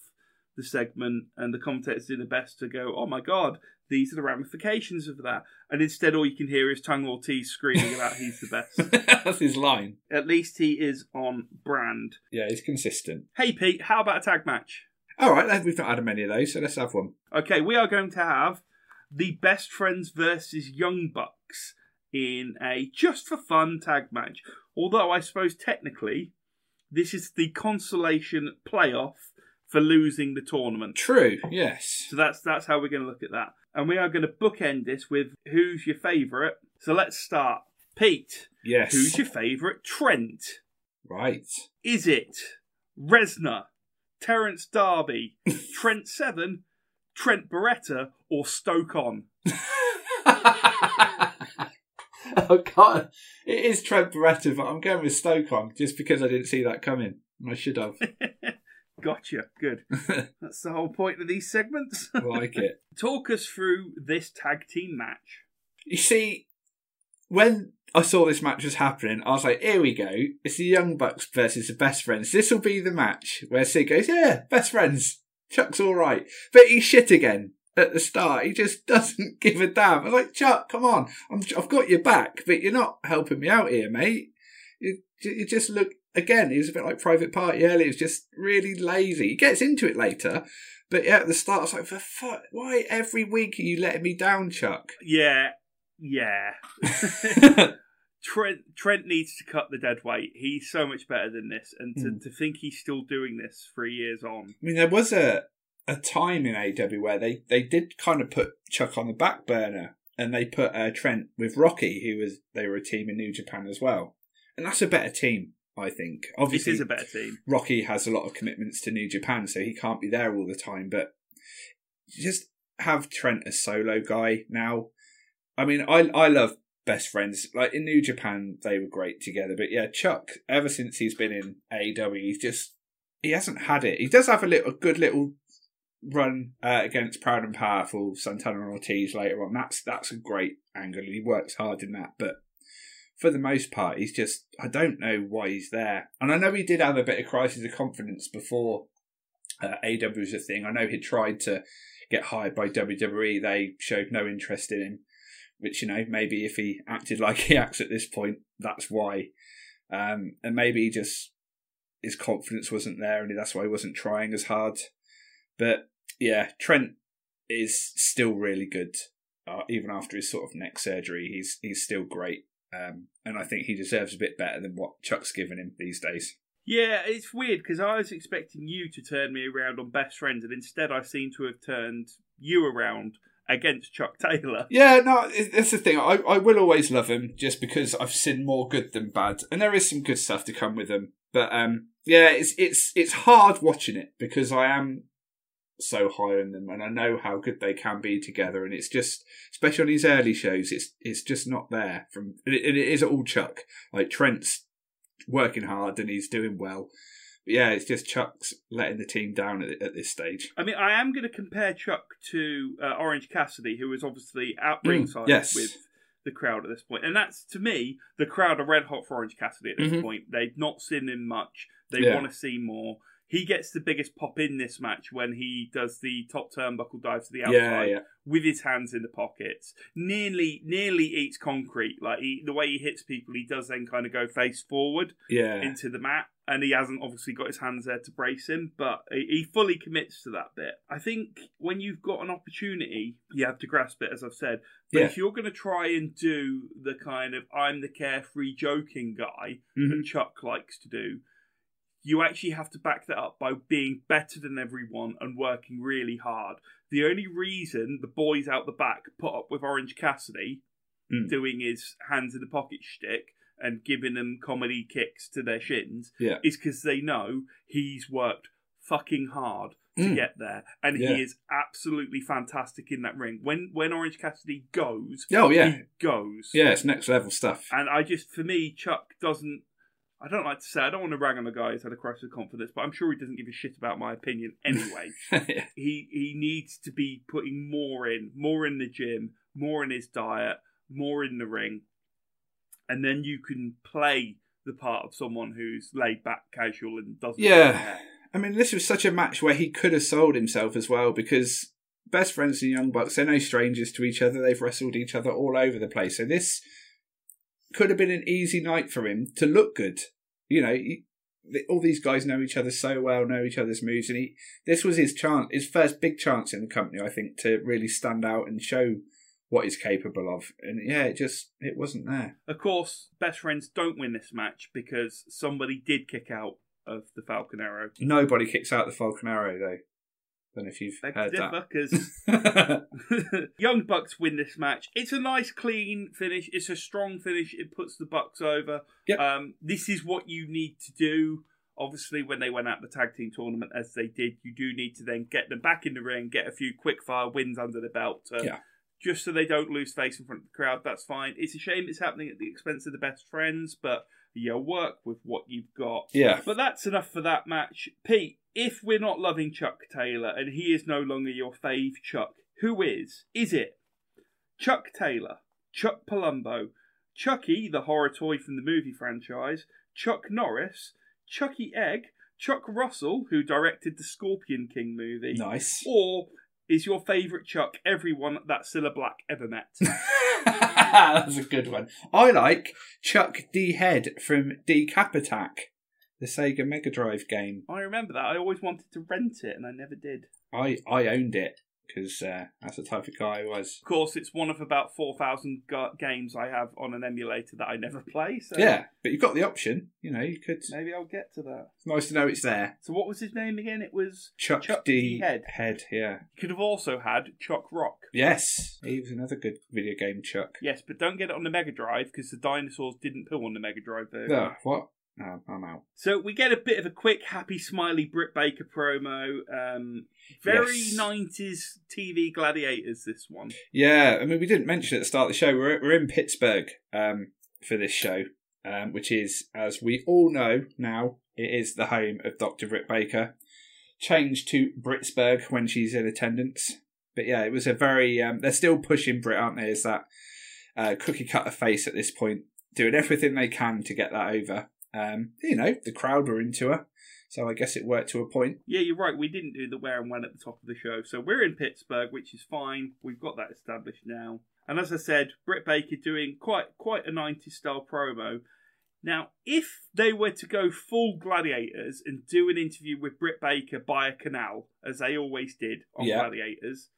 the segment, and the commentators do their best to go, "Oh my god, these are the ramifications of that." And instead, all you can hear is Tung Ortiz screaming about he's the best. That's his line. At least he is on brand. Yeah, he's consistent. Hey Pete, how about a tag match? All right, we've not had many of those, so let's have one. Okay, we are going to have the Best Friends versus Young Bucks in a just for fun tag match. Although I suppose technically this is the consolation playoff for losing the tournament. True. Yes. So that's that's how we're going to look at that. And we are going to bookend this with who's your favourite. So let's start. Pete, Yes. who's your favourite Trent? right? Is it Reznor, Terence D'Arby, Trent Seven, Trent Beretta, or Stoke On? oh God, it is Trent Beretta, but I'm going with Stoke on just because I didn't see that coming. I should have. Gotcha. Good. That's the whole point of these segments. I like it. Talk us through this tag team match. You see, when I saw this match was happening, I was like, here we go. It's the Young Bucks versus the Best Friends. This will be the match where Sid goes, yeah, best friends. Chuck's all right. But he's shit again at the start. He just doesn't give a damn. I was like, Chuck, come on. I'm, I've got your back, but you're not helping me out here, mate. You, you just look, again, he was a bit like Private Party earlier. He was just really lazy. He gets into it later. But yeah, at the start, I was like, for fuck, why every week are you letting me down, Chuck? Yeah. Yeah. Trent Trent needs to cut the dead weight. He's so much better than this, and to, Hmm. to think he's still doing this three years on. I mean, there was a a time in AEW where they, they did kind of put Chuck on the back burner, and they put uh, Trent with Rocky, who was they were a team in New Japan as well, and that's a better team, I think. This Obviously, is a better team. Rocky has a lot of commitments to New Japan, so he can't be there all the time. But just have Trent as solo guy now. I mean, I I love best friends. Like in New Japan, they were great together. But yeah, Chuck, ever since he's been in AEW, he's just he hasn't had it. He does have a little a good little run uh, against Proud and Powerful Santana and Ortiz later on. That's that's a great angle. He works hard in that, but for the most part, he's just I don't know why he's there. And I know he did have a bit of crisis of confidence before uh, AEW was a thing. I know he tried to get hired by WWE. They showed no interest in him, which you know maybe if he acted like he acts at this point, that's why. Um, and maybe he just his confidence wasn't there, and that's why he wasn't trying as hard. But yeah, Trent is still really good, uh, even after his sort of neck surgery. He's he's still great, um, and I think he deserves a bit better than what Chuck's given him these days. Yeah, it's weird because I was expecting you to turn me around on best friends, and instead I seem to have turned you around against Chuck Taylor. Yeah, no, that's the thing. I, I will always love him just because I've seen more good than bad, and there is some good stuff to come with him. But um, yeah, it's it's it's hard watching it because I am so high on them, and I know how good they can be together, and it's just, especially on these early shows, it's it's just not there. From and it, and it is all Chuck. Like Trent's working hard and he's doing well. Yeah, it's just Chuck's letting the team down at, at this stage. I mean, I am going to compare Chuck to uh, Orange Cassidy, who is obviously ringside Mm, yes. with the crowd at this point, and that's to me the crowd are red hot for Orange Cassidy at this Mhm. point. They've not seen him much. They Yeah. want to see more. He gets the biggest pop in this match when he does the top turnbuckle dive to the outside Yeah, yeah. with his hands in the pockets. Nearly, nearly eats concrete. Like he, the way he hits people, he does then kind of go face forward Yeah. into the mat, and he hasn't obviously got his hands there to brace him, but he fully commits to that bit. I think when you've got an opportunity, you have to grasp it, as I've said. But Yeah. if you're going to try and do the kind of I'm the carefree joking guy Mhm. that Chuck likes to do, you actually have to back that up by being better than everyone and working really hard. The only reason the boys out the back put up with Orange Cassidy Mm. doing his hands in the pocket shtick and giving them comedy kicks to their shins Yeah. is because they know he's worked fucking hard to Mm. get there, and Yeah. he is absolutely fantastic in that ring. When when Orange Cassidy goes, Oh yeah. he goes. Yeah, it's next level stuff. And I just, for me, Chuck doesn't. I don't like to say. I don't want to rag on the guy who's had a crisis of confidence, but I'm sure he doesn't give a shit about my opinion anyway. yeah. he he needs to be putting more in, more in the gym, more in his diet, more in the ring, and then you can play the part of someone who's laid back, casual, and doesn't. Yeah. I mean, this was such a match where he could have sold himself as well because best friends and Young Bucks, they're no strangers to each other. They've wrestled each other all over the place. So this could have been an easy night for him to look good. You know, he, all these guys know each other so well, know each other's moves, and he this was his chance, his first big chance in the company, I think, to really stand out and show what he's capable of. And yeah, it just it wasn't there. Of course, best friends don't win this match because somebody did kick out of the Falcon Arrow. Nobody kicks out the Falcon Arrow though. Don't if you've heard that. Young Bucks win this match. It's a nice, clean finish. It's a strong finish. It puts the Bucks over. Yep. Um, this is what you need to do. Obviously, when they went out the tag team tournament, as they did, you do need to then get them back in the ring, get a few quick fire wins under the belt, to, Yeah. just so they don't lose face in front of the crowd. That's fine. It's a shame it's happening at the expense of the best friends, but you work with what you've got. yeah. But that's enough for that match. Pete, if we're not loving Chuck Taylor and he is no longer your fave Chuck, who is? Is it Chuck Taylor, Chuck Palumbo, Chucky, the horror toy from the movie franchise, Chuck Norris, Chuckie Egg, Chuck Russell, who directed the Scorpion King movie, Nice. or is your favourite Chuck everyone that Cilla Black ever met? That's a good one. I like Chuck D Head from Decap Attack, the Sega Mega Drive game. I remember that. I always wanted to rent it and I never did. I I owned it because uh, that's the type of guy I was. Of course, it's one of about 4,000 ga- games I have on an emulator that I never play, so Yeah, but you've got the option. You know, you could. Maybe I'll get to that. It's nice to know it's there. So, what was his name again? It was. Chuck, Chuck D, D. Head. Head. Yeah. You could have also had Chuck Rock. Yes, he was another good video game. Chuck. Yes, but don't get it on the Mega Drive because the dinosaurs didn't pull on the Mega Drive version. No, what? No, I'm out. So we get a bit of a quick, happy, smiley Britt Baker promo. Um, very Yes. 90s TV gladiators, this one. Yeah, I mean, we didn't mention at the start of the show, we're, we're in Pittsburgh um, for this show, um, which is, as we all know now, it is the home of Dr. Britt Baker. Changed to Britsburg when she's in attendance. But yeah, it was a very. Um, they're still pushing Britt, aren't they? Is that uh, cookie cutter face at this point, doing everything they can to get that over. Um, you know, the crowd were into her, so I guess it worked to a point. Yeah, you're right. We didn't do the where and when at the top of the show. So we're in Pittsburgh, which is fine. We've got that established now. And as I said, Britt Baker doing quite quite a 90s style promo. Now, if they were to go full gladiators and do an interview with Britt Baker by a canal, as they always did on Yeah. Gladiators,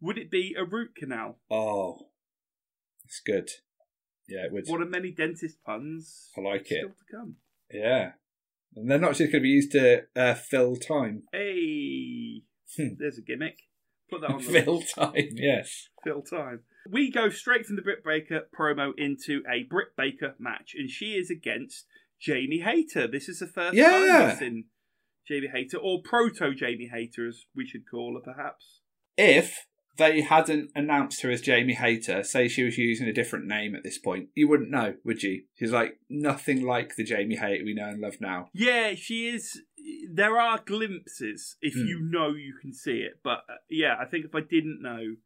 would it be a root canal? Oh, that's good. Yeah, it would. One of many dentist puns I like it. still to come. Yeah. And they're not just going to be used to uh, fill time. Hey, Hmm. there's a gimmick. Put that on the fill time, yes. Fill time. We go straight from the Britt Baker promo into a Britt Baker match, and she is against Jamie Hayter. This is the first Yeah. time we've seen Jamie Hayter, or proto Jamie Hayter, as we should call her, perhaps. If they hadn't announced her as Jamie Hayter, say she was using a different name at this point, you wouldn't know, would you? She's like nothing like the Jamie Hayter we know and love now. Yeah, she is. There are glimpses if Hmm. you know you can see it, but uh, yeah, I think if I didn't know,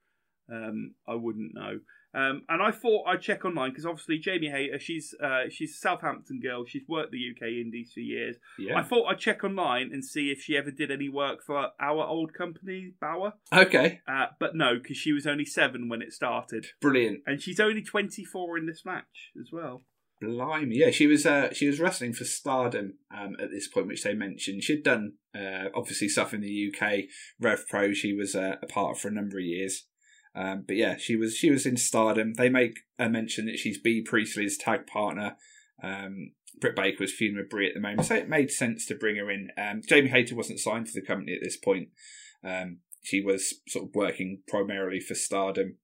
um, I wouldn't know. Um, and I thought I'd check online because obviously Jamie Hayter, she's uh, she's a Southampton girl. She's worked the UK Indies for years. Yeah. I thought I'd check online and see if she ever did any work for our old company, Bauer. Okay. Uh, but no, because she was only seven when it started, Brilliant. and she's only twenty four in this match as well. Blimey, yeah, she was uh, she was wrestling for Stardom um, at this point, which they mentioned. She'd done uh, obviously stuff in the UK, Rev Pro. She was uh, a part of for a number of years, um, but yeah, she was she was in Stardom. They make a mention that she's Bea Priestley's tag partner. Um, Britt Baker was feuding with Brie at the moment, so it made sense to bring her in. Um, Jamie Hayter wasn't signed to the company at this point. Um, she was sort of working primarily for Stardom.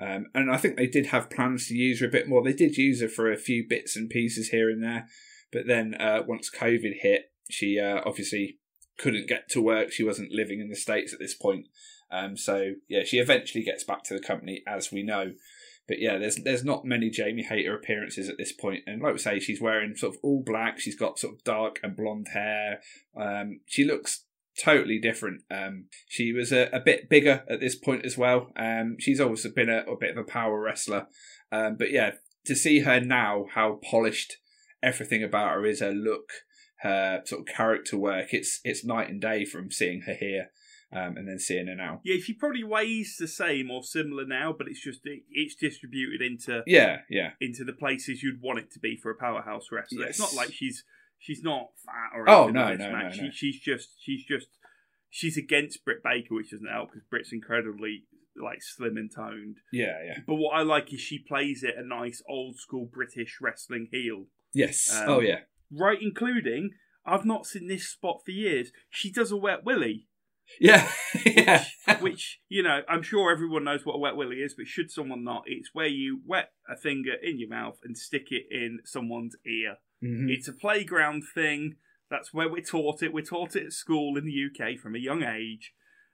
Um, and I think they did have plans to use her a bit more. They did use her for a few bits and pieces here and there. But then uh, once COVID hit, she uh, obviously couldn't get to work. She wasn't living in the States at this point. Um, so, yeah, she eventually gets back to the company, as we know. But yeah, there's there's not many Jamie Hayter appearances at this point, and like we say, she's wearing sort of all black. She's got sort of dark and blonde hair. Um, she looks totally different. Um, she was a, a bit bigger at this point as well. Um, she's always been a, a bit of a power wrestler, um, but yeah, to see her now, how polished everything about her is, her look, her sort of character work. It's it's night and day from seeing her here. Um, and then seeing her now. Yeah, she probably weighs the same or similar now, but it's just it's distributed into Yeah, yeah, into the places you'd want it to be for a powerhouse wrestler. It's not like she's she's not fat or Oh, anything no, no, match. no, no. She, she's just she's just she's against Britt Baker, which doesn't help because Britt's incredibly like slim and toned. yeah, yeah. But what I like is she plays it a nice old school British wrestling heel, Yes. Um, oh yeah. right? Including I've not seen this spot for years. She does a wet willy. Yeah. yeah. which you know i'm sure everyone knows what a wet willy is but should someone not it's where you wet a finger in your mouth and stick it in someone's ear Mhm. it's a playground thing that's where we're taught it we're taught it at school in the uk from a young age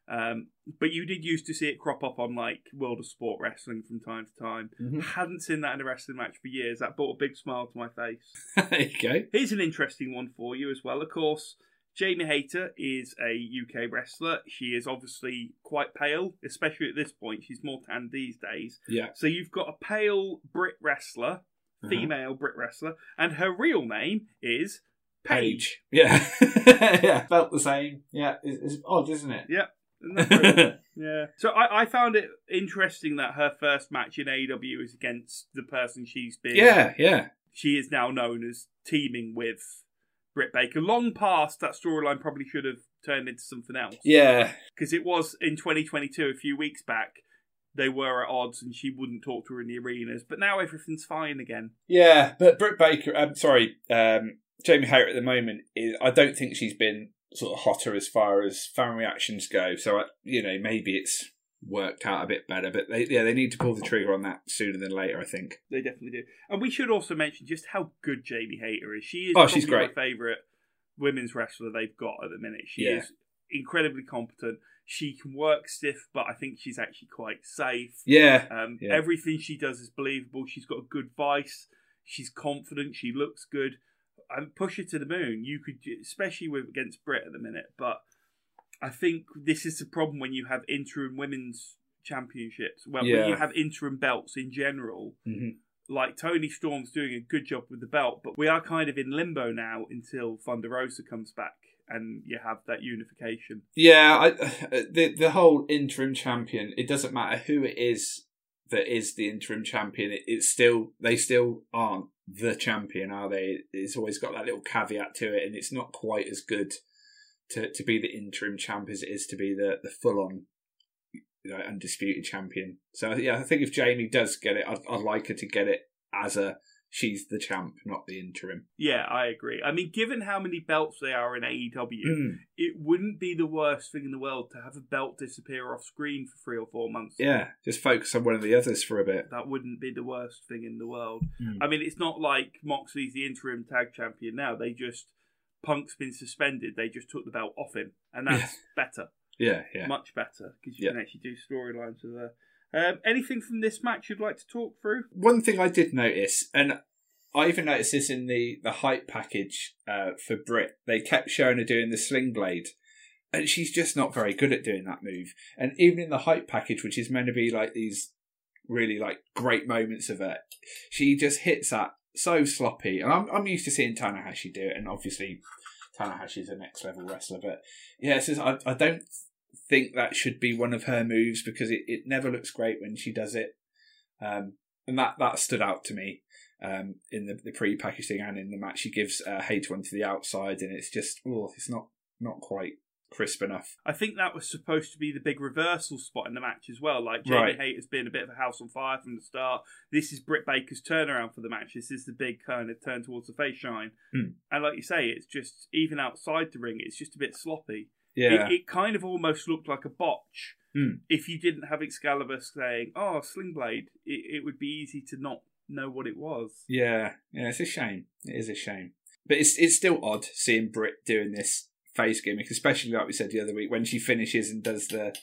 um, but you did used to see it crop up on like world of sport wrestling from time to time Mhm. hadn't seen that in a wrestling match for years that brought a big smile to my face there you go. Here's an interesting one for you as well. Of course, Jamie Hayter is a UK wrestler. She is obviously quite pale, especially at this point. She's more tan these days. Yeah. So you've got a pale Brit wrestler, Uh-huh. female Brit wrestler, and her real name is Paige. Yeah. yeah. Felt the same. Yeah. It's, it's odd, isn't it? Yeah. yeah. So I, I found it interesting that her first match in AEW is against the person she's been. yeah. Yeah. She is now known as teaming with Britt Baker. Long past that storyline probably should have turned into something else. Yeah. because it was in 2022 a few weeks back they were at odds and she wouldn't talk to her in the arenas but now everything's fine again Yeah. But Britt Baker, I'm sorry, um, Jamie Hayter at the moment is, I don't think she's been sort of hotter as far as fan reactions go. So, I, you know, maybe it's worked out a bit better, but they, yeah, they need to pull the trigger on that sooner than later, I think. they definitely do and we should also mention just how good Jamie Hayter is she is Oh, she's great. my favourite women's wrestler they've got at the minute she Yeah. is incredibly competent she can work stiff but I think she's actually quite safe Yeah. um, Yeah. everything she does is believable she's got a good voice she's confident she looks good and push her to the moon. You could, especially with against Britt at the minute. But I think this is the problem when you have interim women's championships. Well, Yeah. when you have interim belts in general. Mhm. Like Toni Storm's doing a good job with the belt, but we are kind of in limbo now until Thunder Rosa comes back and you have that unification. Yeah, I, the the whole interim champion. It doesn't matter who it is that is the interim champion. It, it's still they still aren't the champion, are they? It's always got that little caveat to it, and it's not quite as good to to be the interim champ as it is to be the the full on. You know, undisputed champion. So yeah, I think if Jamie does get it, I'd, I'd like her to get it as a she's the champ, not the interim. Yeah, I agree. I mean, given how many belts they are in AEW, Mm. it wouldn't be the worst thing in the world to have a belt disappear off screen for three or four months. Yeah, just focus on one of the others for a bit. That wouldn't be the worst thing in the world. Mm. I mean, it's not like Moxley's the interim tag champion now. They just Punk's been suspended. They just took the belt off him, and that's better, Yeah, yeah. much better, because you Yeah. can actually do storylines with her. Um, anything from this match you'd like to talk through? one thing I did notice, and I even noticed this in the the hype package uh, for Britt, they kept showing her doing the sling blade, and she's just not very good at doing that move. And even in the hype package, which is meant to be like these really like great moments of it. She just hits that so sloppy, and I'm I'm used to seeing Tanahashi do it, and obviously Tanahashi's a next level wrestler, but yeah, just, I I don't think that should be one of her moves because it, it never looks great when she does it, um, and that that stood out to me. Um, in the, the pre-packaged thing and in the match, she gives uh, one to the outside, and it's just oh, it's not not quite crisp enough. I think that was supposed to be the big reversal spot in the match as well. Like Jamie Right. Hayter's been a bit of a house on fire from the start. This is Britt Baker's turnaround for the match. This is the big kind of turn towards the face shine. Hmm. And like you say, it's just even outside the ring, it's just a bit sloppy. Yeah, It, it kind of almost looked like a botch. Hmm. If you didn't have Excalibur saying, "Oh, Sling Blade," it, it would be easy to not know what it was. Yeah, yeah, it's a shame. It is a shame, but it's it's still odd seeing Britt doing this face gimmick, especially like we said the other week when she finishes and does the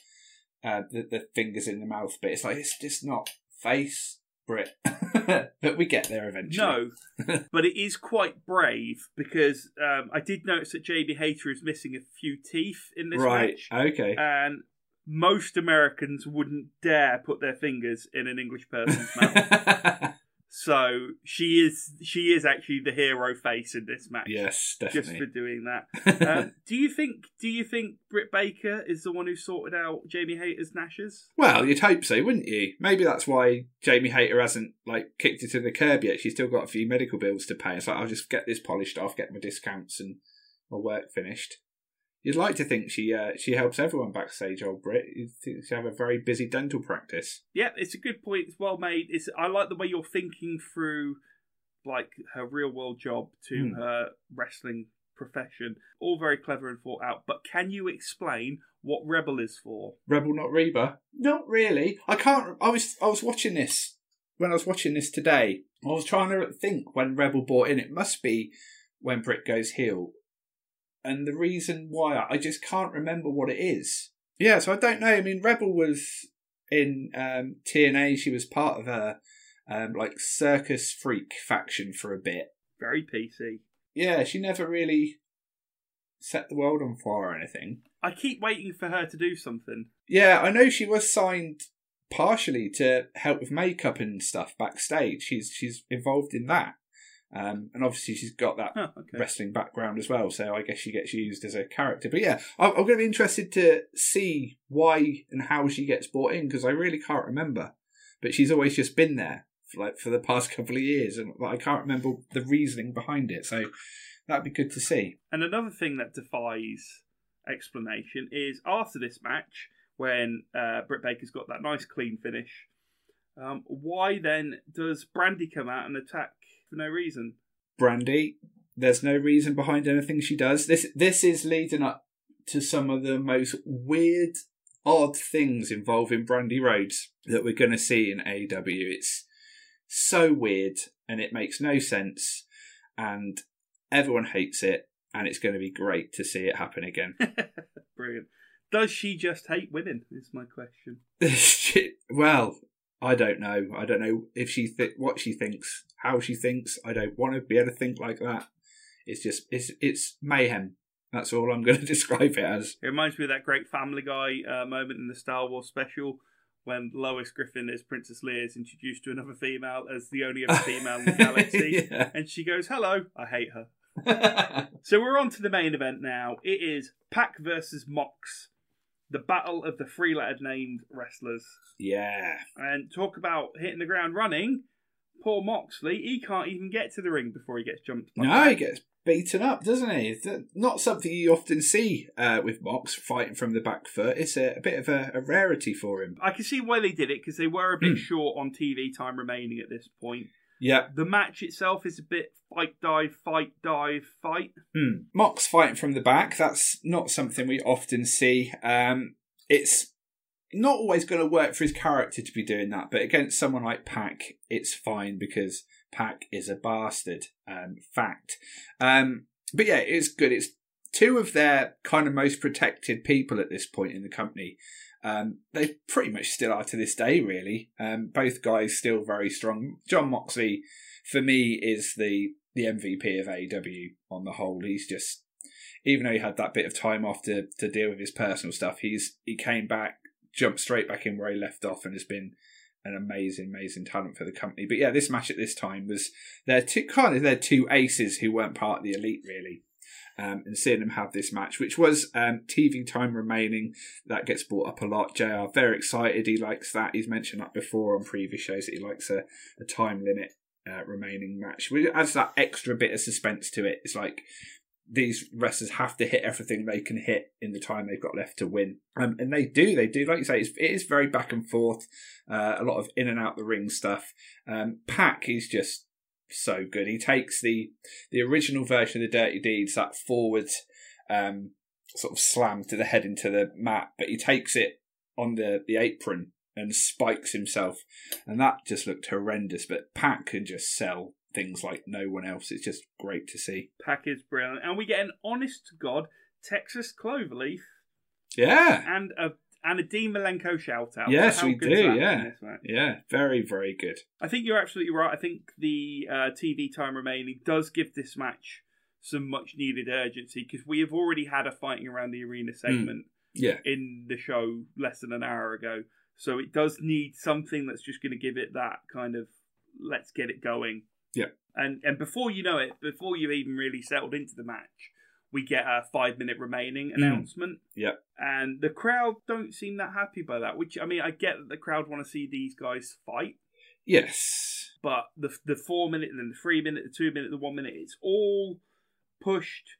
uh, the, the fingers in the mouth bit. It's like it's just not face Britt, but we get there eventually. No, but it is quite brave because um, I did notice that Jamie Hayter is missing a few teeth in this right? match, Okay. and most Americans wouldn't dare put their fingers in an English person's mouth. So she is she is actually the hero face in this match. yes, Just for doing that. Um, do you think? Do you think Britt Baker is the one who sorted out Jamie Hayter's Nashes? Well, you'd hope so, wouldn't you? Maybe that's why Jamie Hayter hasn't like kicked it to the curb yet. She's still got a few medical bills to pay. It's like I'll just get this polished off, get my discounts, and my work finished. You'd like to think she uh, she helps everyone backstage, old Britt. You'd think she have a very busy dental practice. Yeah, it's a good point. It's well made. It's I like the way you're thinking through like her real world job to Hmm. her wrestling profession. All very clever and thought out. But can you explain what Rebel is for? Rebel, not Reba. Not really. I can't. I was I was watching this when I was watching this today. I was trying to think when Rebel bought in. It must be when Britt goes heel, and the reason why I just can't remember what it is. Yeah, so I don't know. I mean, Rebel was in um, TNA. She was part of a um, like circus freak faction for a bit. Very PC. Yeah, she never really set the world on fire or anything. I keep waiting for her to do something. Yeah, I know she was signed partially to help with makeup and stuff backstage. She's she's involved in that, um, and obviously she's got that Huh, okay. wrestling background as well. So I guess she gets used as a character. But yeah, I'm, I'm going to be interested to see why and how she gets brought in because I really can't remember. But she's always just been there, for, like for the past couple of years, and I can't remember the reasoning behind it. So that'd be good to see. And another thing that defies explanation is after this match, when uh, Britt Baker's got that nice clean finish, um, why then does Brandy come out and attack for no reason? Brandy. There's no reason behind anything she does. This this is leading up to some of the most weird, odd things involving Brandy Rhodes that we're going to see in AEW. It's so weird and it makes no sense, and everyone hates it. And it's going to be great to see it happen again. Brilliant. Does she just hate women? Is my question. Well, I don't know. I don't know if she th- what she thinks, how she thinks. I don't want to be able to think like that. It's just it's it's mayhem. That's all I'm going to describe it as. It reminds me of that great Family Guy uh, moment in the Star Wars special when Lois Griffin as Princess Leia is introduced to another female as the only other female in the galaxy. Yeah. And she goes, Hello, I hate her. So we're on to the main event now. It is Pac versus Mox, the battle of the three lettered named wrestlers. yeah. And talk about hitting the ground running. Poor Moxley, he can't even get to the ring before he gets jumped. by No, he gets beaten up, doesn't he? Not something you often see uh, with Mox fighting from the back foot. It's a, a bit of a, a rarity for him. I can see why they did it because they were a Hmm. bit short on TV time remaining at this point. Yeah. The match itself is a bit fight, dive, fight, dive, fight. Hmm. Mox fighting from the back, that's not something we often see. Um, it's not always going to work for his character to be doing that, but against someone like Pac, it's fine because Pac is a bastard. Um, fact. Um, but yeah, it's good. It's two of their kind of most protected people at this point in the company. Um, they pretty much still are to this day, really. Um, both guys still very strong. Jon Moxley, for me, is the the MVP of AEW on the whole. He's just, even though he had that bit of time off to, to deal with his personal stuff, he's he came back, jumped straight back in where he left off, and has been an amazing, amazing talent for the company. But yeah, this match at this time was their two kind of their two aces who weren't part of the elite really. Um, and seeing them have this match, which was um, TV time remaining, that gets brought up a lot. JR very excited. He likes that. He's mentioned that before on previous shows that he likes a, a time limit uh, remaining match, which adds that extra bit of suspense to it. It's like these wrestlers have to hit everything they can hit in the time they've got left to win, um, and they do. They do, like you say, it's, it is very back and forth. Uh, a lot of in and out the ring stuff. Um, Pac is just so good. He takes the the original version of the Dirty Deeds, that forward um, sort of slam to the head into the mat, but he takes it on the the apron and spikes himself, and that just looked horrendous. But Pac can just sell things like no one else. It's just great to see. Pac is brilliant, and we get an honest to god Texas Cloverleaf Yeah. and a and a Dean Malenko shout out. Yes, How we do, yeah. this? Yeah, very, very good. I think you're absolutely right. I think the uh, TV time remaining does give this match some much needed urgency because we have already had a fighting around the arena segment Yeah, in the show less than an hour ago. So it does need something that's just going to give it that kind of let's get it going. Yeah. And and before you know it, before you've even really settled into the match, we get a five minute remaining mm. announcement. Yeah. And the crowd don't seem that happy by that. Which I mean, I get that the crowd want to see these guys fight, yes, but the the four minute, then the three minute, the two minute, the one minute, it's all pushed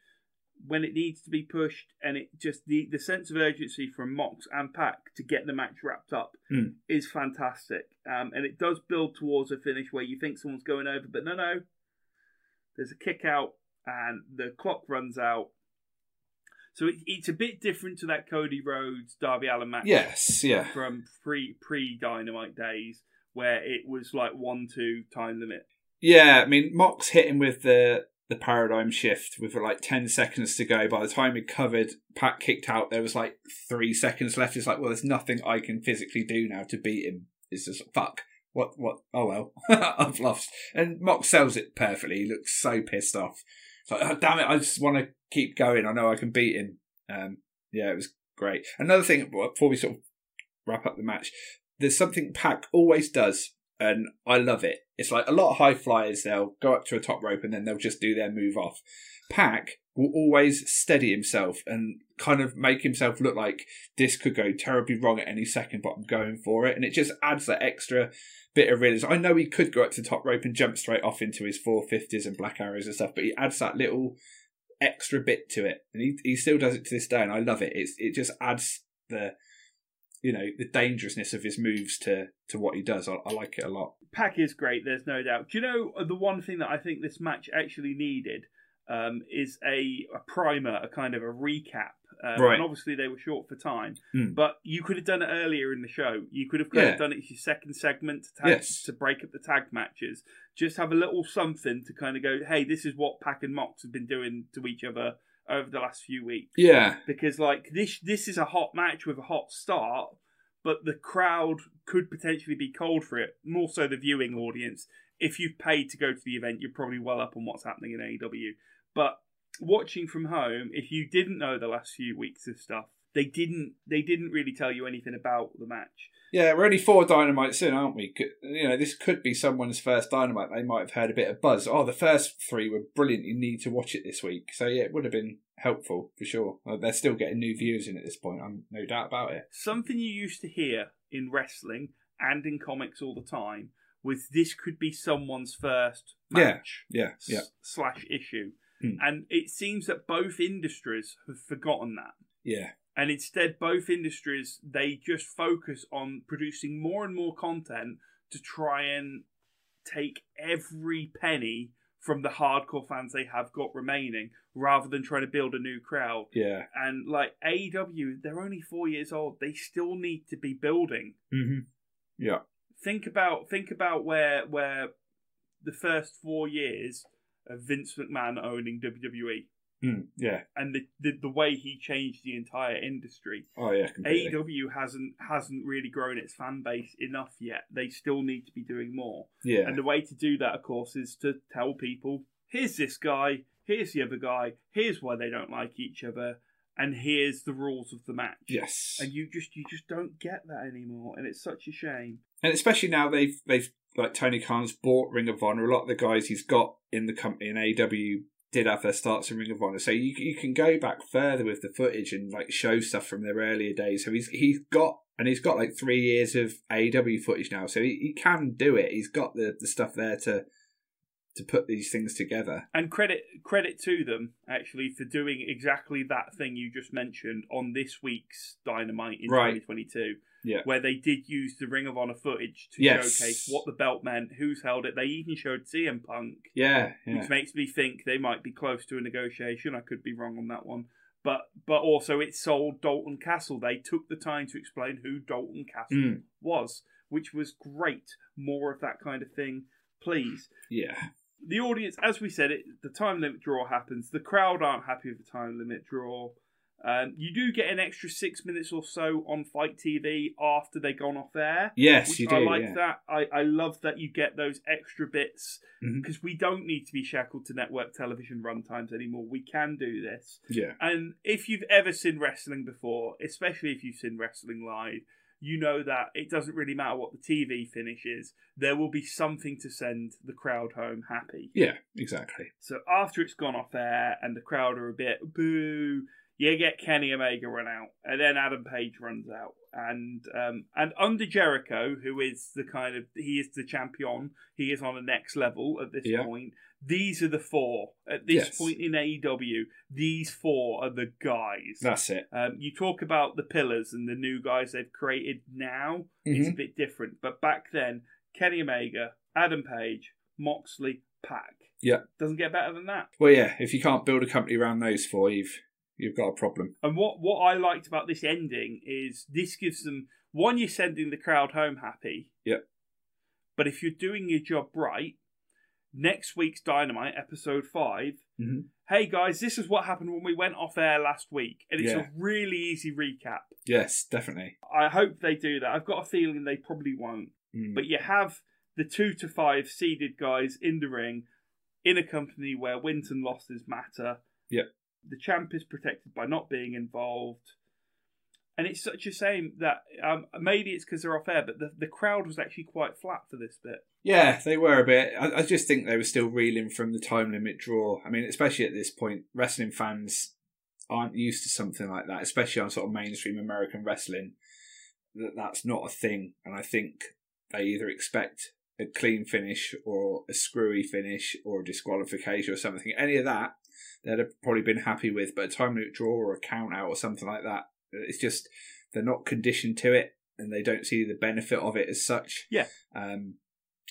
when it needs to be pushed, and it just the the sense of urgency from Mox and Pac to get the match wrapped up Mm. is fantastic, um, and it does build towards a finish where you think someone's going over, but no, no, there's a kick out, and the clock runs out. So it, it's a bit different to that Cody Rhodes Darby Allin match yes, yeah, from pre pre Dynamite days where it was like one two time limit. yeah. I mean, Mox hit him with the the paradigm shift with like ten seconds to go. By the time he covered, Pat kicked out. There was like three seconds left. It's like, well, there's nothing I can physically do now to beat him. It's just fuck. What? What? Oh well, I've lost. And Mox sells it perfectly. He looks so pissed off. It's like, oh, damn it! I just want to keep going. I know I can beat him. Um, yeah, it was great. Another thing before we sort of wrap up the match, there's something Pac always does, and I love it. It's like a lot of high flyers. They'll go up to a top rope and then they'll just do their move off. Pac will always steady himself and kind of make himself look like this could go terribly wrong at any second, but I'm going for it, and it just adds that extra bit of realism. I know he could go up to the top rope and jump straight off into his 450s and black arrows and stuff, but he adds that little extra bit to it, and he he still does it to this day, and I love it. It's it just adds the you know the dangerousness of his moves to to what he does. I, I like it a lot. Pac is great, there's no doubt. Do you know uh, the one thing that I think this match actually needed um, is a, a primer, a kind of a recap. Um, Right. And obviously they were short for time, Hmm. but you could have done it earlier in the show. You could have Yeah. done it as your second segment to, tag, Yes. to break up the tag matches. Just have a little something to kind of go, hey, this is what Pac and Mox have been doing to each other over the last few weeks. Yeah, because like this this is a hot match with a hot start but the crowd could potentially be cold for it more so the viewing audience. If you've paid to go to the event you're probably well up on what's happening in AEW but watching from home if you didn't know the last few weeks of stuff they didn't they didn't really tell you anything about the match yeah. We're only four dynamites in, aren't we? You know, this could be someone's first dynamite. They might have heard a bit of buzz. Oh, the first three were brilliant. You need to watch it this week. So yeah, it would have been helpful for sure. Uh, They're still getting new viewers in at this point. I'm no doubt about it. something you used to hear in wrestling and in comics all the time was this could be someone's first Yeah. match Yeah, s- yeah, slash issue. Hmm. And it seems that both industries have forgotten that. yeah, And instead, both industries, they just focus on producing more and more content to try and take every penny from the hardcore fans they have got remaining rather than trying to build a new crowd. yeah. And like AEW, they're only four years old. They still need to be building. Mm-hmm. Yeah, Think about think about where where the first four years of Vince McMahon owning WWE mm, yeah. and the, the the way he changed the entire industry. Oh yeah, completely. AEW hasn't hasn't really grown its fan base enough yet. They still need to be doing more. Yeah, And the way to do that, of course, is to tell people, here's this guy, here's the other guy, here's why they don't like each other, and here's the rules of the match. Yes. And you just you just don't get that anymore, and it's such a shame. and especially now they've they've like Tony Khan's bought Ring of Honor. A lot of the guys he's got in the company in AEW did have their starts in Ring of Honor, so you you can go back further with the footage and like show stuff from their earlier days. So he's he's got and he's got like three years of AEW footage now, so he, he can do it. He's got the the stuff there to to put these things together. And credit credit to them actually for doing exactly that thing you just mentioned on this week's Dynamite in Right. 2022. Yeah. Where they did use the Ring of Honor footage to Yes. showcase what the belt meant, who's held it. They even showed CM Punk, Yeah, yeah, which makes me think they might be close to a negotiation. I could be wrong on that one. But but also it sold Dalton Castle. They took the time to explain who Dalton Castle Mm. was, which was great. More of that kind of thing, please yeah. the audience, as we said, it the time limit draw happens. The crowd aren't happy with the time limit draw. Um, you do get an extra six minutes or so on FITE TV after they've gone off air. Yes, you do. I like yeah. that. I, I love that you get those extra bits because we don't need to be shackled to network television runtimes anymore. We can do this. Yeah. And if you've ever seen wrestling before, especially if you've seen wrestling live, you know that it doesn't really matter what the TV finish is. There will be something to send the crowd home happy. Yeah, exactly. So after it's gone off air and the crowd are a bit boo, you get Kenny Omega run out, and then Adam Page runs out, and um, and under Jericho, who is the kind of he is the champion, he is on the next level at this Yeah. point. These are the four at this Yes. point in AEW. These four are the guys. That's it. Um, you talk about the pillars and the new guys they've created now. It's a bit different, but back then, Kenny Omega, Adam Page, Moxley, Pac. Yeah. doesn't get better than that. Well, yeah. If you can't build a company around those four, you've you've got a problem. And what what I liked about this ending is this gives them one, you're sending the crowd home happy. Yep. But if you're doing your job right, next week's Dynamite episode 5 Mhm. Hey guys, this is what happened when we went off air last week, and it's Yeah. a really easy recap. Yes, definitely. I hope they do that. I've got a feeling they probably won't. Mm. But you have the two to five seeded guys in the ring in a company where wins and losses matter. Yep. The champ is protected by not being involved. And it's such a shame that um, maybe it's because they're off air, but the, the crowd was actually quite flat for this bit. Yeah, they were a bit. I, I just think they were still reeling from the time limit draw. I mean, especially at this point, wrestling fans aren't used to something like that, especially on sort of mainstream American wrestling. That that's not a thing, and I think they either expect a clean finish or a screwy finish or a disqualification or something. Any of that, they'd have probably been happy with. But a time loop draw or a count out or something like that, it's just they're not conditioned to it, and they don't see the benefit of it as such. Yeah. Um,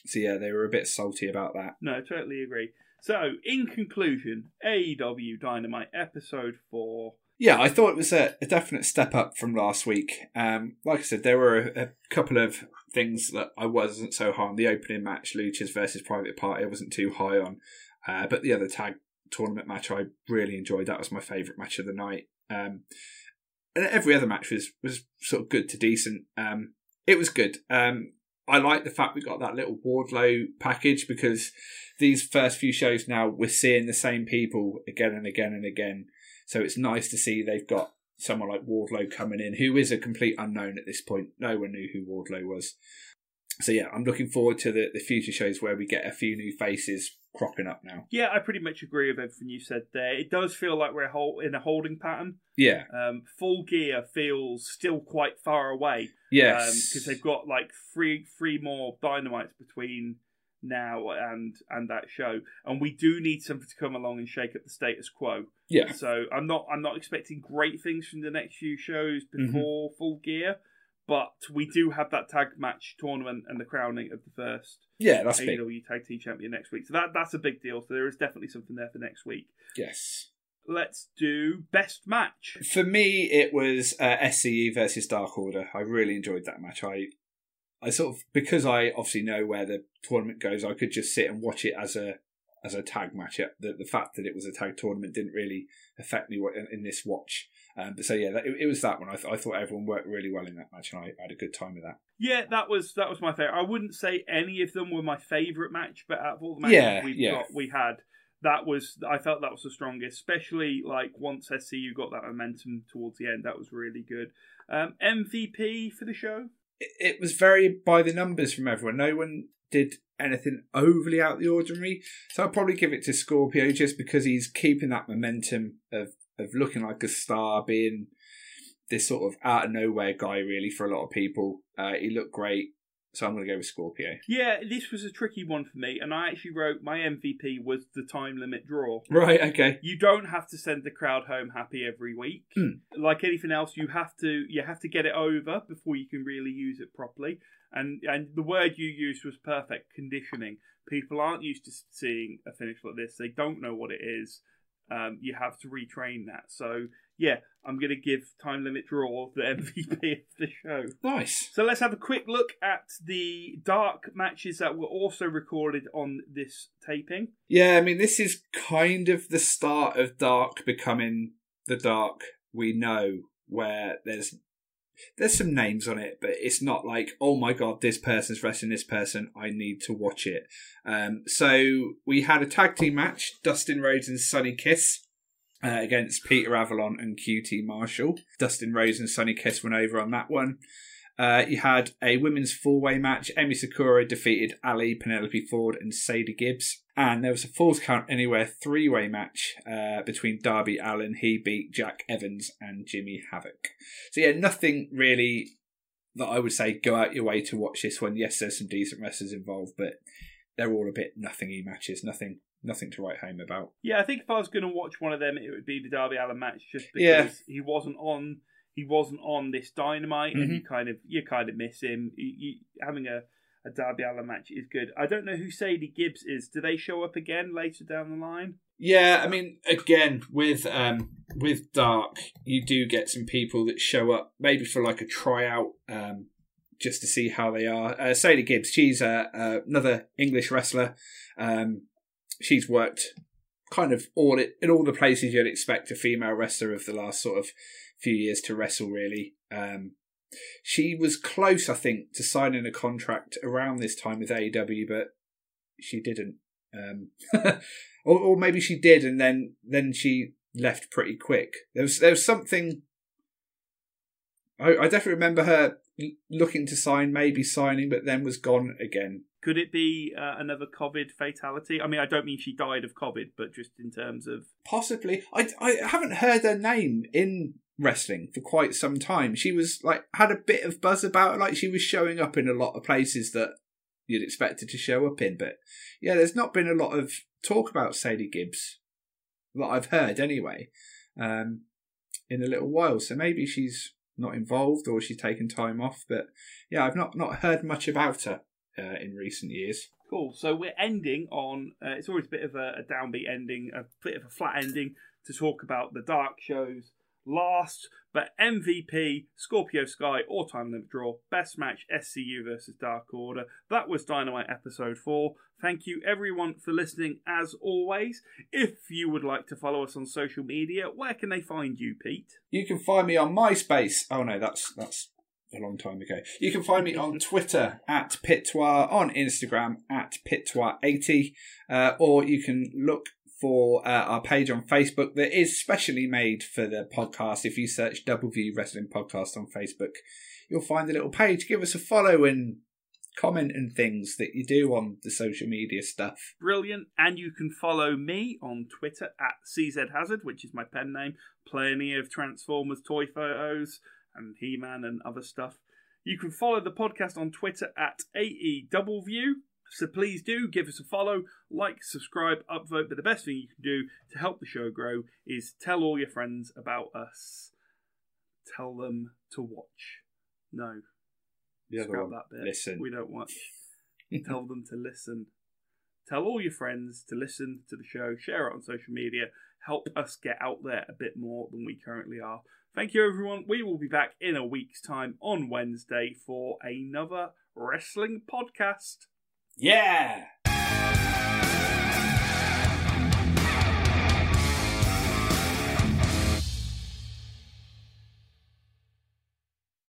so yeah, they were a bit salty about that. No, I totally agree. So, in conclusion, AEW Dynamite episode 4. Yeah, I thought it was a, a definite step up from last week. Um, like I said, there were a, a couple of things that I wasn't so high on. The opening match, Luchas versus Private Party, I wasn't too high on. Uh, but the other tag tournament match, I really enjoyed. That was my favourite match of the night. Um, and every other match was was sort of good to decent. Um, it was good. Um, I like the fact we got that little Wardlow package because these first few shows now we're seeing the same people again and again and again. So it's nice to see they've got someone like Wardlow coming in, who is a complete unknown at this point. No one knew who Wardlow was. So yeah, I'm looking forward to the, the future shows where we get a few new faces cropping up now. Yeah, I pretty much agree with everything you said there. It does feel like we're in a holding pattern. Yeah. Um, full gear feels still quite far away Yes. because they've got like three three more dynamites between now and and that show, and we do need something to come along and shake up the status quo. yeah. So I'm not I'm not expecting great things from the next few shows Mm-hmm. before full gear, but we do have that tag match tournament and the crowning of the first Yeah, that's big. AEW Tag Team Champion next week. So that that's a big deal. So there is definitely something there for next week. Yes. Let's do best match. For me, it was uh, SCU versus Dark Order. I really enjoyed that match. I, I sort of because I obviously know where the tournament goes. I could just sit and watch it as a as a tag match. The the fact that it was a tag tournament didn't really affect me in this watch. Um, but so yeah, that, it, it was that one. I, th- I thought everyone worked really well in that match, and I, I had a good time with that. Yeah, that was that was my favorite. I wouldn't say any of them were my favorite match, but out of all the matches Yeah, we've yeah. got, we had that was I felt that was the strongest, especially like once SCU got that momentum towards the end. That was really good. Um, MVP for the show. It, it was very by the numbers from everyone. No one did anything overly out of the ordinary. So I'll probably give it to Scorpio just because he's keeping that momentum of of looking like a star, being this sort of out of nowhere guy really for a lot of people. Uh, he looked great. So I'm going to go with Scorpio. Yeah, this was a tricky one for me, and I actually wrote my MVP was the time limit draw. Right. Okay. You don't have to send the crowd home happy every week. Hmm. Like anything else, you have to you have to get it over before you can really use it properly. And and the word you used was perfect conditioning. People aren't used to seeing a finish like this. They don't know what it is. Um, you have to retrain that. So yeah, I'm going to give Time Limit Draw the MVP of the show. Nice. So let's have a quick look at the dark matches that were also recorded on this taping. Yeah, I mean, this is kind of the start of Dark becoming the Dark we know, where there's there's some names on it, but it's not like, oh my god, this person's wrestling this person. I need to watch it. Um, so we had a tag team match: Dustin Rhodes and Sonny Kiss. Uh, against Peter Avalon and QT Marshall. Dustin Rhodes and Sonny Kiss went over on that one. Uh, you had a women's four way match. Emi Sakura defeated Allie, Penelope Ford, and Sadie Gibbs. And there was a Falls Count Anywhere three way match uh, between Darby Allin. He beat Jack Evans and Jimmy Havoc. So, yeah, nothing really that I would say go out your way to watch this one. Yes, there's some decent wrestlers involved, but they're all a bit nothingy matches. Nothing nothing to write home about. Yeah, I think if I was going to watch one of them, it would be the Darby Allin match, just because Yeah. he wasn't on. He wasn't on this Dynamite, and you kind of you kind of miss him. You, you, having a, a Darby Allin match is good. I don't know who Sadie Gibbs is. Do they show up again later down the line? Yeah, I mean, again with um with Dark, you do get some people that show up maybe for like a tryout, um, just to see how they are. Uh, Sadie Gibbs, she's uh, uh, another English wrestler. Um, she's worked kind of all it, in all the places you'd expect a female wrestler of the last sort of few years to wrestle. Really, um, she was close, I think, to signing a contract around this time with AEW, but she didn't. Um, or, or maybe she did, and then then she left pretty quick. There was there was something. I, I definitely remember her looking to sign, maybe signing, but then was gone again. Could it be uh, another COVID fatality? I mean, I don't mean she died of COVID, but just in terms of Possibly, I I haven't heard her name in wrestling for quite some time. She was like had a bit of buzz about her, like she was showing up in a lot of places that you'd expect her to show up in, but yeah, there's not been a lot of talk about Sadie Gibbs that I've heard anyway. Um, in a little while, so maybe she's not involved or she's taken time off. But yeah, I've not not heard much about her uh, in recent years. Cool. So we're ending on. Uh, it's always a bit of a, a downbeat ending, a bit of a flat ending to talk about the dark shows last. But MVP, Scorpio Sky, or Time Limit Draw, best match SCU versus Dark Order. That was Dynamite Episode 4. Thank you everyone for listening as always. If you would like to follow us on social media, where can they find you, Pete? You can find me on MySpace. Oh no, that's that's a long time ago. You can find me on Twitter at Pitois, on Instagram at Pitois80, uh, or you can look for uh, our page on Facebook that is specially made for the podcast. If you search Double View Wrestling Podcast on Facebook, you'll find a little page. Give us a follow and comment and things that you do on the social media stuff. Brilliant. And you can follow me on Twitter at CZ Hazard, which is my pen name. Plenty of Transformers toy photos and He Man and other stuff. You can follow the podcast on Twitter at AEWview. So please do give us a follow, like, subscribe, upvote. But the best thing you can do to help the show grow is tell all your friends about us. Tell them to watch. No, The scrap that bit. listen. We don't want. Tell them to listen. Tell all your friends to listen to the show. Share it on social media. Help us get out there a bit more than we currently are. Thank you, everyone. We will be back in a week's time on Wednesday for another wrestling podcast. Yeah!